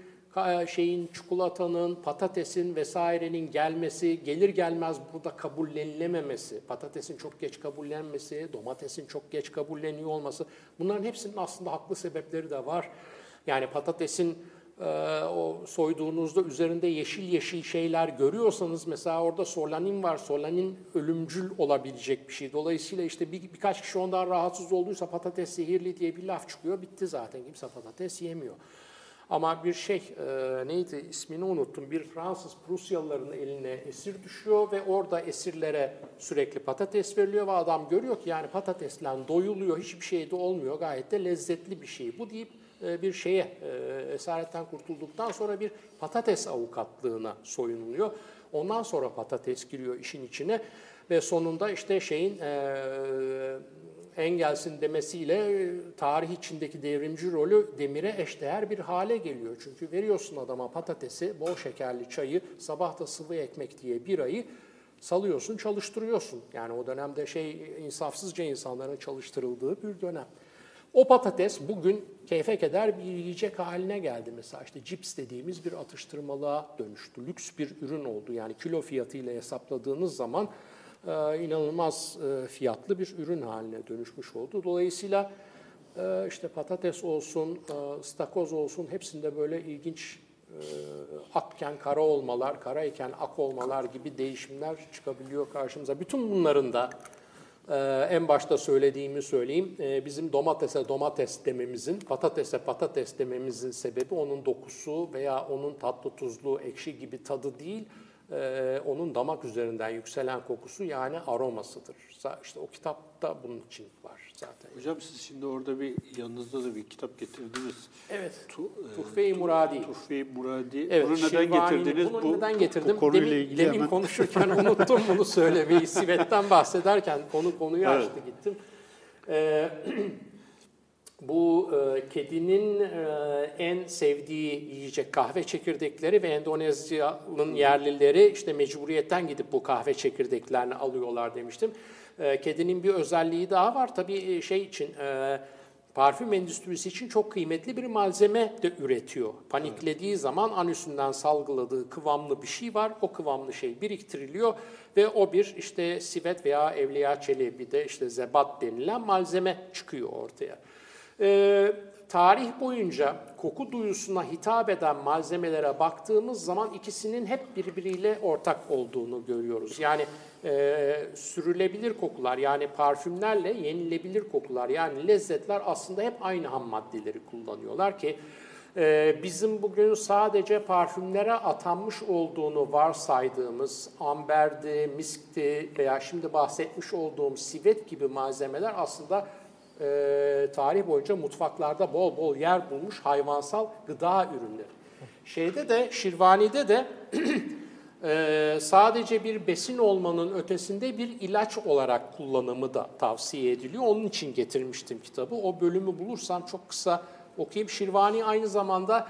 şeyin, çikolatanın, patatesin vesairenin gelmesi, gelir gelmez burada kabullenilememesi, patatesin çok geç kabullenmesi, domatesin çok geç kabulleniyor olması bunların hepsinin aslında haklı sebepleri de var. Yani patatesin e, o soyduğunuzda üzerinde yeşil yeşil şeyler görüyorsanız mesela orada solanin var. Solanin ölümcül olabilecek bir şey. Dolayısıyla işte bir, birkaç kişi ondan rahatsız olduysa patates zehirli diye bir laf çıkıyor. Bitti zaten. Kimse patates yemiyor. Ama bir şey e, neydi ismini unuttum. Bir Fransız Prusyalıların eline esir düşüyor ve orada esirlere sürekli patates veriliyor ve adam görüyor ki yani patatesle doyuluyor. Hiçbir şey de olmuyor. Gayet de lezzetli bir şey. Bu deyip e, bir şeye e, esaretten kurtulduktan sonra bir patates avukatlığına soyunuluyor. Ondan sonra patates giriyor işin içine ve sonunda işte şeyin e, Engels'in demesiyle e, tarih içindeki devrimci rolü demire eşdeğer bir hale geliyor. Çünkü veriyorsun adama patatesi, bol şekerli çayı, sabah da sıvı ekmek diye birayı salıyorsun, çalıştırıyorsun. Yani o dönemde şey insafsızca insanların çalıştırıldığı bir dönem. O patates bugün keyfe keder bir yiyecek haline geldi mesela. işte cips dediğimiz bir atıştırmalığa dönüştü. Lüks bir ürün oldu. Yani kilo fiyatıyla hesapladığınız zaman inanılmaz e, fiyatlı bir ürün haline dönüşmüş oldu. Dolayısıyla e, işte patates olsun, e, ıstakoz olsun hepsinde böyle ilginç e, akken kara olmalar, karayken ak olmalar gibi değişimler çıkabiliyor karşımıza. Bütün bunların da en başta söylediğimi söyleyeyim. Bizim domatese domates dememizin, patatese patates dememizin sebebi onun dokusu veya onun tatlı tuzlu ekşi gibi tadı değil. E, onun damak üzerinden yükselen kokusu yani aromasıdır. İşte o kitapta bunun için var zaten. Hocam siz şimdi orada bir yanınızda da bir kitap getirdiniz. Evet. Tu, e, Tuhfe-i Muradi. Tuhfe-i Muradi. Evet, Bunu neden getirdiniz? Bunu bu, neden getirdim? Bu konuyla demin, ilgili demin hemen konuşurken unuttum bunu söylemeyi. Sivet'ten bahsederken konu konuyu Evet. açtı gittim. Ee, bu e, kedinin e, en sevdiği yiyecek kahve çekirdekleri ve Endonezya'nın yerlileri işte mecburiyetten gidip bu kahve çekirdeklerini alıyorlar demiştim. E, kedinin bir özelliği daha var. Tabii e, şey için e, parfüm endüstrisi için çok kıymetli bir malzeme de üretiyor. Paniklediği zaman anüsünden salgıladığı kıvamlı bir şey var. O kıvamlı şey biriktiriliyor ve o bir işte sivet veya evliya çelebi de işte zebat denilen malzeme çıkıyor ortaya. Ee, tarih boyunca koku duyusuna hitap eden malzemelere baktığımız zaman ikisinin hep birbiriyle ortak olduğunu görüyoruz. Yani e, sürülebilir kokular yani parfümlerle yenilebilir kokular yani lezzetler aslında hep aynı ham maddeleri kullanıyorlar ki e, bizim bugün sadece parfümlere atanmış olduğunu varsaydığımız amberdi, miskti veya şimdi bahsetmiş olduğum sivet gibi malzemeler aslında e, tarih boyunca mutfaklarda bol bol yer bulmuş hayvansal gıda ürünleri. Şeyde de Şirvani'de de e, sadece bir besin olmanın ötesinde bir ilaç olarak kullanımı da tavsiye ediliyor. Onun için getirmiştim kitabı. O bölümü bulursam çok kısa okuyayım. Şirvani aynı zamanda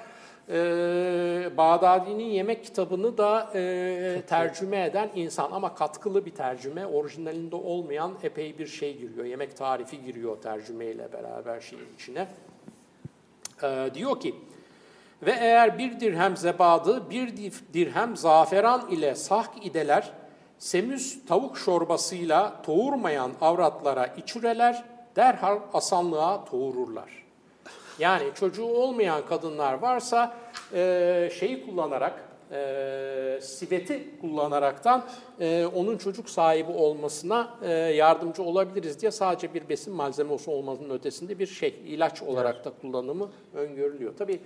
e, Bağdadi'nin yemek kitabını da e, tercüme eden insan ama katkılı bir tercüme. Orijinalinde olmayan epey bir şey giriyor. Yemek tarifi giriyor tercümeyle beraber şeyin içine. E, diyor ki, ve eğer bir dirhem zebadı, bir dirhem zaferan ile sahk ideler, semüz tavuk şorbasıyla toğurmayan avratlara içüreler, derhal asanlığa toğururlar. Yani çocuğu olmayan kadınlar varsa e, şeyi kullanarak, e, siveti kullanaraktan e, onun çocuk sahibi olmasına e, yardımcı olabiliriz diye sadece bir besin malzemesi olmasının ötesinde bir şey, ilaç olarak da kullanımı öngörülüyor. Tabii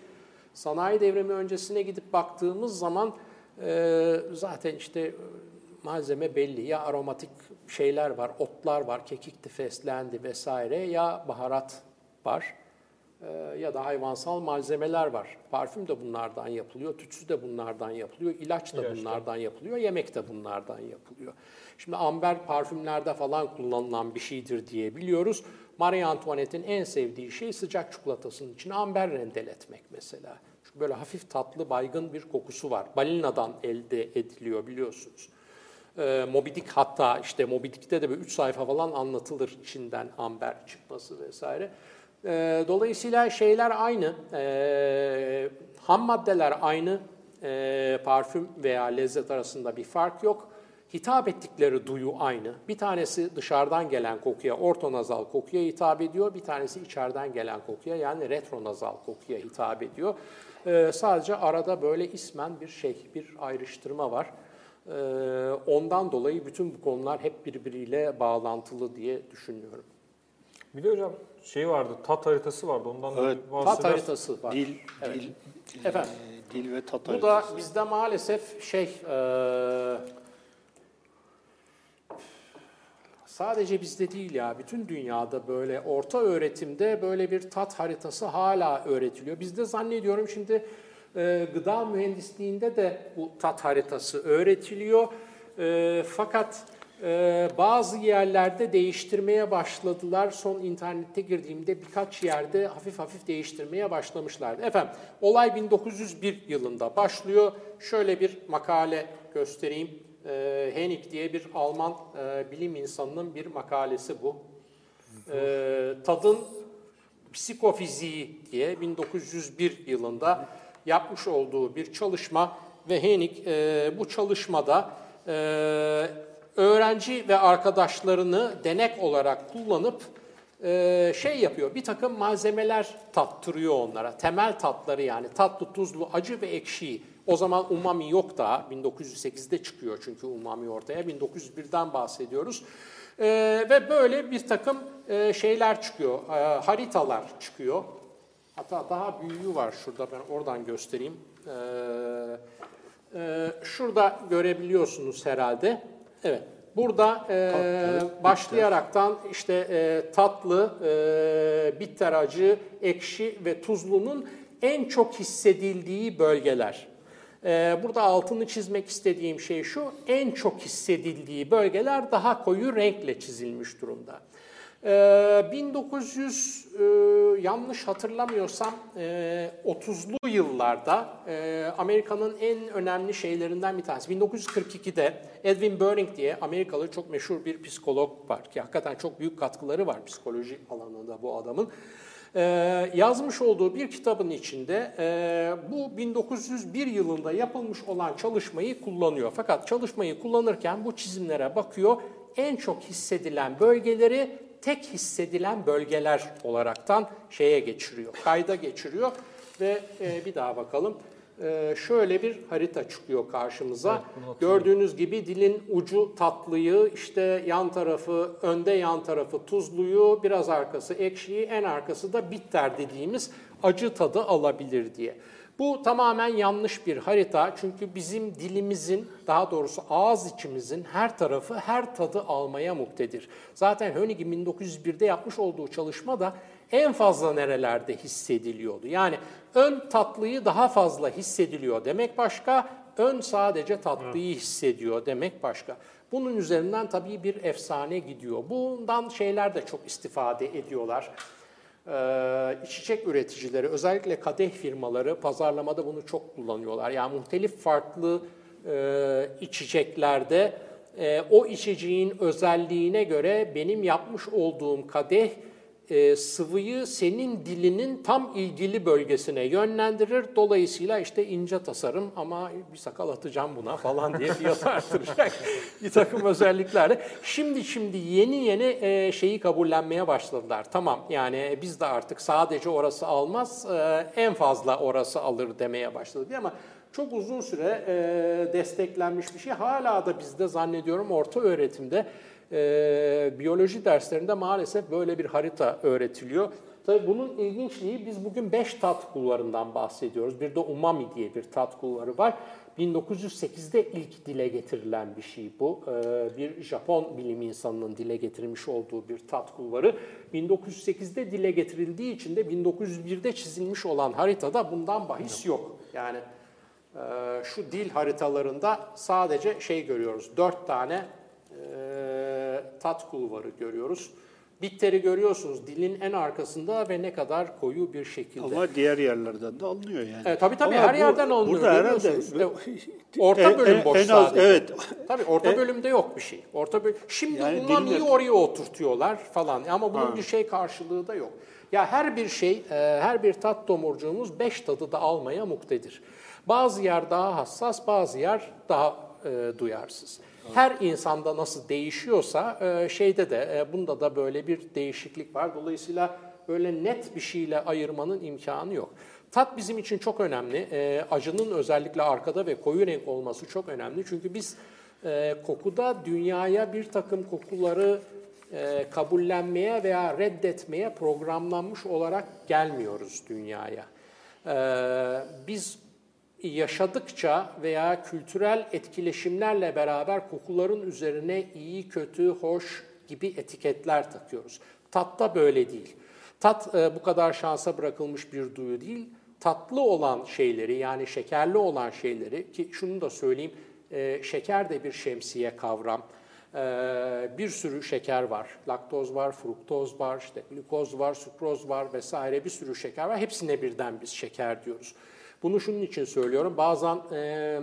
sanayi devrimi öncesine gidip baktığımız zaman e, zaten işte e, malzeme belli. Ya aromatik şeyler var, otlar var, kekikti, fesleğendi vesaire ya baharat var ya da hayvansal malzemeler var. Parfüm de bunlardan yapılıyor, tütsü de bunlardan yapılıyor, ilaç da İlaç da. bunlardan yapılıyor, yemek de bunlardan yapılıyor. Şimdi amber parfümlerde falan kullanılan bir şeydir diye biliyoruz. Marie Antoinette'in en sevdiği şey sıcak çikolatasının içine amber rendeletmek mesela. Çünkü böyle hafif tatlı baygın bir kokusu var. Balinadan elde ediliyor biliyorsunuz. Ee, Moby Dick hatta işte Moby Dick'te de böyle 3 sayfa falan anlatılır içinden amber çıkması vesaire. Ee, dolayısıyla şeyler aynı, ee, ham maddeler aynı, ee, parfüm veya lezzet arasında bir fark yok. Hitap ettikleri duyu aynı. Bir tanesi dışarıdan gelen kokuya, ortonazal kokuya hitap ediyor. Bir tanesi içeriden gelen kokuya yani retronazal kokuya hitap ediyor. Ee, sadece arada böyle ismen bir şey, bir ayrıştırma var. Ee, ondan dolayı bütün bu konular hep birbiriyle bağlantılı diye düşünüyorum. Bir de hocam şey vardı, tat haritası vardı. Ondan da Evet, bir Tat haritası var. dil, Evet. dil, Efendim? e, dil ve tat Bu da haritası. bizde maalesef şey, e, sadece bizde değil ya, bütün dünyada böyle orta öğretimde böyle bir tat haritası hala öğretiliyor. Bizde zannediyorum şimdi e, gıda mühendisliğinde de bu tat haritası öğretiliyor. E, fakat e, bazı yerlerde değiştirmeye başladılar. Son internette girdiğimde birkaç yerde hafif hafif değiştirmeye başlamışlardı. Efendim, olay 1901 yılında başlıyor. Şöyle bir makale göstereyim. E, diye bir Alman e, bilim insanının bir makalesi bu. E, tadın psikofiziği diye 1901 yılında yapmış olduğu bir çalışma ve Hennig e, bu çalışmada e, öğrenci ve arkadaşlarını denek olarak kullanıp e, şey yapıyor, bir takım malzemeler tattırıyor onlara. Temel tatları yani tatlı, tuzlu, acı ve ekşiyi. O zaman umami yok daha. 1908'de çıkıyor çünkü umami ortaya. 1901'den bahsediyoruz. E, ve böyle bir takım e, şeyler çıkıyor, e, haritalar çıkıyor. Hatta daha büyüğü var şurada ben oradan göstereyim. E, Ee, şurada görebiliyorsunuz herhalde. Evet. Burada e, başlayaraktan işte e, tatlı, e, bitter acı, ekşi ve tuzlunun en çok hissedildiği bölgeler. E, burada altını çizmek istediğim şey şu, en çok hissedildiği bölgeler daha koyu renkle çizilmiş durumda. Ee, 1900 e, yanlış hatırlamıyorsam e, 30'lu yıllarda e, Amerika'nın en önemli şeylerinden bir tanesi. 1942'de Edwin Burning diye Amerikalı çok meşhur bir psikolog var ki hakikaten çok büyük katkıları var psikoloji alanında bu adamın. Ee, yazmış olduğu bir kitabın içinde e, bu 1901 yılında yapılmış olan çalışmayı kullanıyor. Fakat çalışmayı kullanırken bu çizimlere bakıyor. En çok hissedilen bölgeleri tek hissedilen bölgeler olaraktan şeye geçiriyor, kayda geçiriyor ve e, bir daha bakalım. E, şöyle bir harita çıkıyor karşımıza. Gördüğünüz gibi dilin ucu tatlıyı, işte yan tarafı, önde yan tarafı tuzluyu, biraz arkası ekşiyi, en arkası da bitter dediğimiz acı tadı alabilir diye. Bu tamamen yanlış bir harita çünkü bizim dilimizin, daha doğrusu ağız içimizin her tarafı her tadı almaya muktedir. Zaten Hönigg'in 1901'de yapmış olduğu çalışma da en fazla nerelerde hissediliyordu. Yani ön tatlıyı daha fazla hissediliyor demek başka, ön sadece tatlıyı hissediyor demek başka. Bunun üzerinden tabii bir efsane gidiyor. Bundan şeyler de çok istifade ediyorlar. Ee, içecek üreticileri, özellikle kadeh firmaları pazarlamada bunu çok kullanıyorlar. Yani muhtelif farklı e, içeceklerde e, o içeceğin özelliğine göre benim yapmış olduğum kadeh e, sıvıyı senin dilinin tam ilgili bölgesine yönlendirir. Dolayısıyla işte ince tasarım ama bir sakal atacağım buna falan diye fiyat artıracak bir takım özelliklerle. Şimdi şimdi yeni yeni e, şeyi kabullenmeye başladılar. Tamam yani biz de artık sadece orası almaz e, en fazla orası alır demeye başladı ama çok uzun süre e, desteklenmiş bir şey. Hala da bizde zannediyorum orta öğretimde e, biyoloji derslerinde maalesef böyle bir harita öğretiliyor. Tabii bunun ilginçliği biz bugün 5 tat kullarından bahsediyoruz. Bir de umami diye bir tat kulları var. 1908'de ilk dile getirilen bir şey bu. Ee, bir Japon bilim insanının dile getirmiş olduğu bir tat kulvarı. 1908'de dile getirildiği için de 1901'de çizilmiş olan haritada bundan bahis yok. Yani e, şu dil haritalarında sadece şey görüyoruz. Dört tane e, tat kulvarı görüyoruz. Bitteri görüyorsunuz dilin en arkasında ve ne kadar koyu bir şekilde. Ama diğer yerlerden de alınıyor yani. Evet, tabii tabii Ama her bu- yerden alınıyor. Burada herhalde en- Orta bölüm en- boş en az- sadece. Evet. Tabii orta E- bölümde yok bir şey. Orta böl Şimdi Yani umamiyi dilde- oraya oturtuyorlar falan ama bunun Ha. bir şey karşılığı da yok. Ya her bir şey, e, her bir tat tomurcuğumuz beş tadı da almaya muktedir. Bazı yer daha hassas, bazı yer daha e, duyarsız. Her insanda nasıl değişiyorsa e, şeyde de e, bunda da böyle bir değişiklik var. Dolayısıyla böyle net bir şeyle ayırmanın imkanı yok. Tat bizim için çok önemli. E, acının özellikle arkada ve koyu renk olması çok önemli. Çünkü biz e, kokuda dünyaya bir takım kokuları e, kabullenmeye veya reddetmeye programlanmış olarak gelmiyoruz dünyaya. E, biz yaşadıkça veya kültürel etkileşimlerle beraber kokuların üzerine iyi, kötü, hoş gibi etiketler takıyoruz. Tat da böyle değil. Tat e, bu kadar şansa bırakılmış bir duyu değil. Tatlı olan şeyleri yani şekerli olan şeyleri ki şunu da söyleyeyim e, şeker de bir şemsiye kavram. E, bir sürü şeker var. Laktoz var, fruktoz var, işte glukoz var, sukroz var vesaire bir sürü şeker var. Hepsine birden biz şeker diyoruz. Bunu şunun için söylüyorum. Bazen e,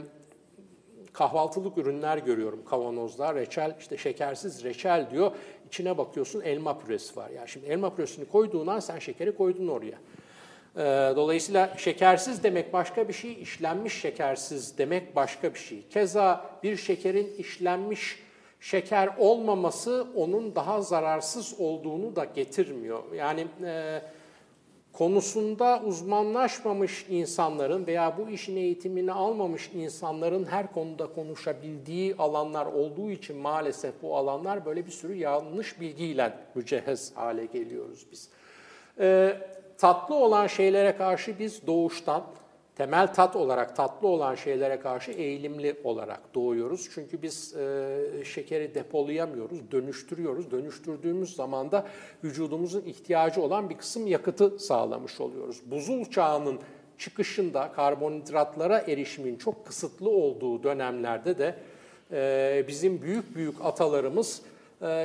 kahvaltılık ürünler görüyorum. Kavanozlar, reçel, işte şekersiz reçel diyor. İçine bakıyorsun elma püresi var. Yani şimdi elma püresini koyduğun an sen şekeri koydun oraya. Dolayısıyla şekersiz demek başka bir şey, işlenmiş şekersiz demek başka bir şey. Keza bir şekerin işlenmiş şeker olmaması onun daha zararsız olduğunu da getirmiyor. Yani e, konusunda uzmanlaşmamış insanların veya bu işin eğitimini almamış insanların her konuda konuşabildiği alanlar olduğu için maalesef bu alanlar böyle bir sürü yanlış bilgiyle mücehhez hale geliyoruz biz. Ee, tatlı olan şeylere karşı biz doğuştan temel tat olarak tatlı olan şeylere karşı eğilimli olarak doğuyoruz. Çünkü biz e, şekeri depolayamıyoruz, dönüştürüyoruz. Dönüştürdüğümüz zaman da vücudumuzun ihtiyacı olan bir kısım yakıtı sağlamış oluyoruz. Buzul çağının çıkışında karbonhidratlara erişimin çok kısıtlı olduğu dönemlerde de e, bizim büyük büyük atalarımız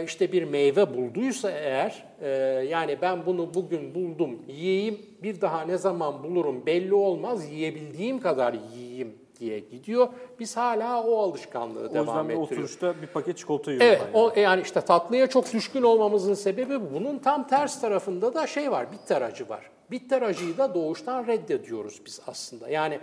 işte bir meyve bulduysa eğer, e, yani ben bunu bugün buldum, yiyeyim, bir daha ne zaman bulurum belli olmaz, yiyebildiğim kadar yiyeyim diye gidiyor. Biz hala o alışkanlığı O yüzden devam ettiriyoruz. oturuşta bir paket çikolata yiyorum Evet, yani. o, yani işte tatlıya çok düşkün olmamızın sebebi bu. Bunun tam ters tarafında da şey var, bitter acı var. Bitter acıyı da doğuştan reddediyoruz biz aslında. Yani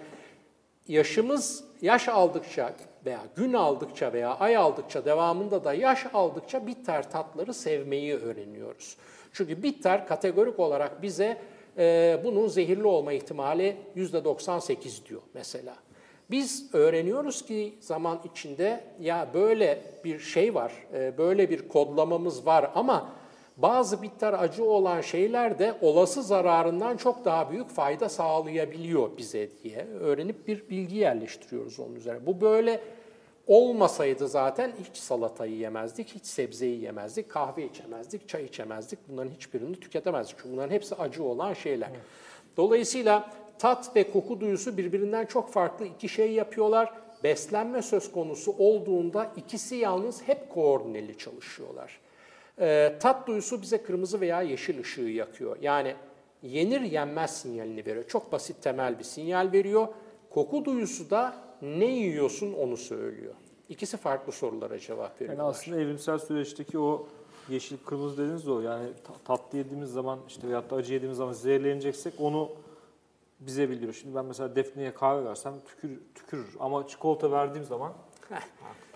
yaşımız yaş aldıkça veya gün aldıkça veya ay aldıkça devamında da yaş aldıkça bitter tatları sevmeyi öğreniyoruz. Çünkü bitter kategorik olarak bize e, bunun zehirli olma ihtimali %98 diyor mesela. Biz öğreniyoruz ki zaman içinde ya böyle bir şey var, e, böyle bir kodlamamız var ama bazı bitter acı olan şeyler de olası zararından çok daha büyük fayda sağlayabiliyor bize diye öğrenip bir bilgi yerleştiriyoruz onun üzerine. Bu böyle olmasaydı zaten hiç salatayı yemezdik, hiç sebzeyi yemezdik, kahve içemezdik, çay içemezdik. Bunların hiçbirini tüketemezdik. Çünkü bunların hepsi acı olan şeyler. Dolayısıyla tat ve koku duyusu birbirinden çok farklı iki şey yapıyorlar. Beslenme söz konusu olduğunda ikisi yalnız hep koordineli çalışıyorlar. Ee, tat duyusu bize kırmızı veya yeşil ışığı yakıyor. Yani yenir yenmez sinyalini veriyor. Çok basit temel bir sinyal veriyor. Koku duyusu da ne yiyorsun onu söylüyor. İkisi farklı sorulara cevap Yani veriyorlar. aslında evrimsel süreçteki o yeşil kırmızı dediğiniz de o. Yani ta- tatlı yediğimiz zaman işte veyahut da acı yediğimiz zaman zehirleneceksek onu bize bildiriyor. Şimdi ben mesela Defne'ye kahve versem tükür, tükürür ama çikolata verdiğim zaman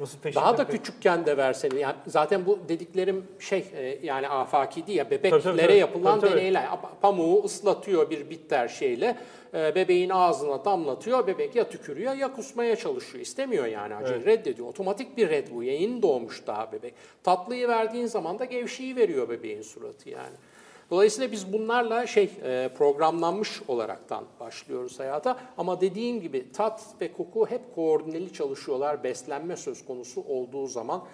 nasıl Daha da küçükken de versene. Yani zaten bu dediklerim şey e, yani afaki değil ya bebeklere Tabii, tabii, yapılan Tabii, tabii. deneyler. Pamuğu ıslatıyor bir bitter şeyle. e, Bebeğin ağzına damlatıyor. Bebek ya tükürüyor ya kusmaya çalışıyor. İstemiyor yani acıyı. Evet. Reddediyor. Otomatik bir red bu. Yeni doğmuş daha bebek. Tatlıyı verdiğin zaman da gevşeyi veriyor bebeğin suratı yani. Dolayısıyla biz bunlarla şey e, programlanmış olaraktan başlıyoruz hayata. Ama dediğim gibi tat ve koku hep koordineli çalışıyorlar beslenme söz konusu olduğu zaman.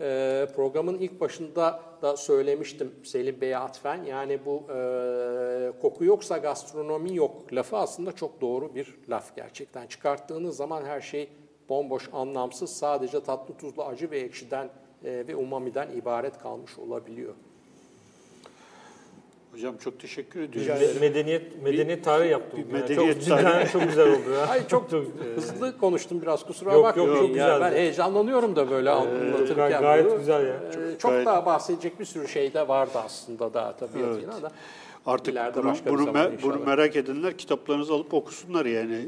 E, programın ilk başında da söylemiştim Selim Bey'e atfen. Yani bu e, koku yoksa gastronomi yok lafı aslında çok doğru bir laf gerçekten. Çıkarttığınız zaman her şey bomboş, anlamsız, sadece tatlı, tuzlu, acı ve ekşiden ve umamiden ibaret kalmış olabiliyor. Hocam çok teşekkür ediyorum. Me- medeniyet medeniyet tarihi yaptım. bir Yani medeniyet çok cidden tarihi. çok güzel oldu ya. Ay çok hızlı konuştum biraz kusura Yok, bakmayın. yok, çok Ya güzeldi. Ben heyecanlanıyorum da böyle anlatırken. Gay- gayet bunu. güzel ya. Ee, Çok Gayet- daha bahsedecek bir sürü şey de vardı aslında daha tabiatıyla Evet. da. Artık İleride bunu, başka bunu, me- bunu merak edenler kitaplarınızı alıp okusunlar yani.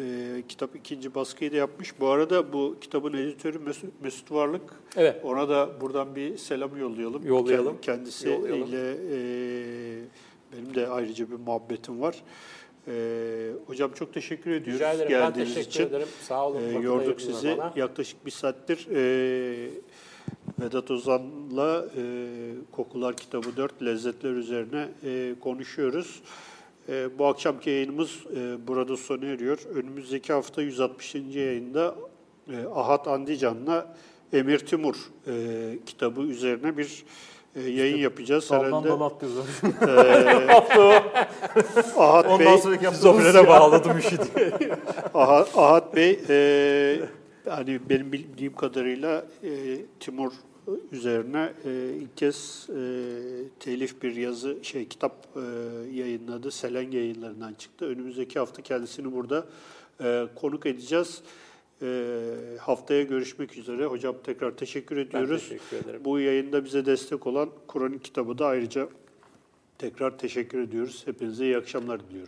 Ee, kitap ikinci baskıyı da yapmış. Bu arada bu kitabın editörü Mesut, Mesut Varlık. Evet. Ona da buradan bir selam yollayalım. Yollayalım. Kend- Kendisiyle Yollayalım. e, benim de ayrıca bir muhabbetim var. Ee, hocam çok teşekkür ediyoruz Rica ederim. Ben geldiğiniz teşekkür için. ederim. Sağ olun. Ee, yorduk sizi. bana. Yaklaşık bir saattir e, Vedat Ozan'la e, Kokular Kitabı 4 Lezzetler üzerine e, konuşuyoruz. E, bu akşamki yayınımız e, burada sona eriyor. Önümüzdeki hafta 160. yayında e, Ahat Andican'la Emir Timur e, kitabı üzerine bir e, yayın yapacağız. Daldan Herhalde dala atlıyoruz. Ahat Ondan Bey sonraki yaptığımız bağladım işi Ahat, Ahat Bey, e, hani benim bildiğim kadarıyla e, Timur üzerine e, ilk kez e, telif bir yazı, şey kitap e, yayınladı. Selen yayınlarından çıktı. Önümüzdeki hafta kendisini burada e, konuk edeceğiz. E, haftaya görüşmek üzere. Hocam tekrar teşekkür ediyoruz. teşekkür ederim. Bu yayında bize destek olan Kur'an kitabı da ayrıca tekrar teşekkür ediyoruz. Hepinize iyi akşamlar diliyoruz.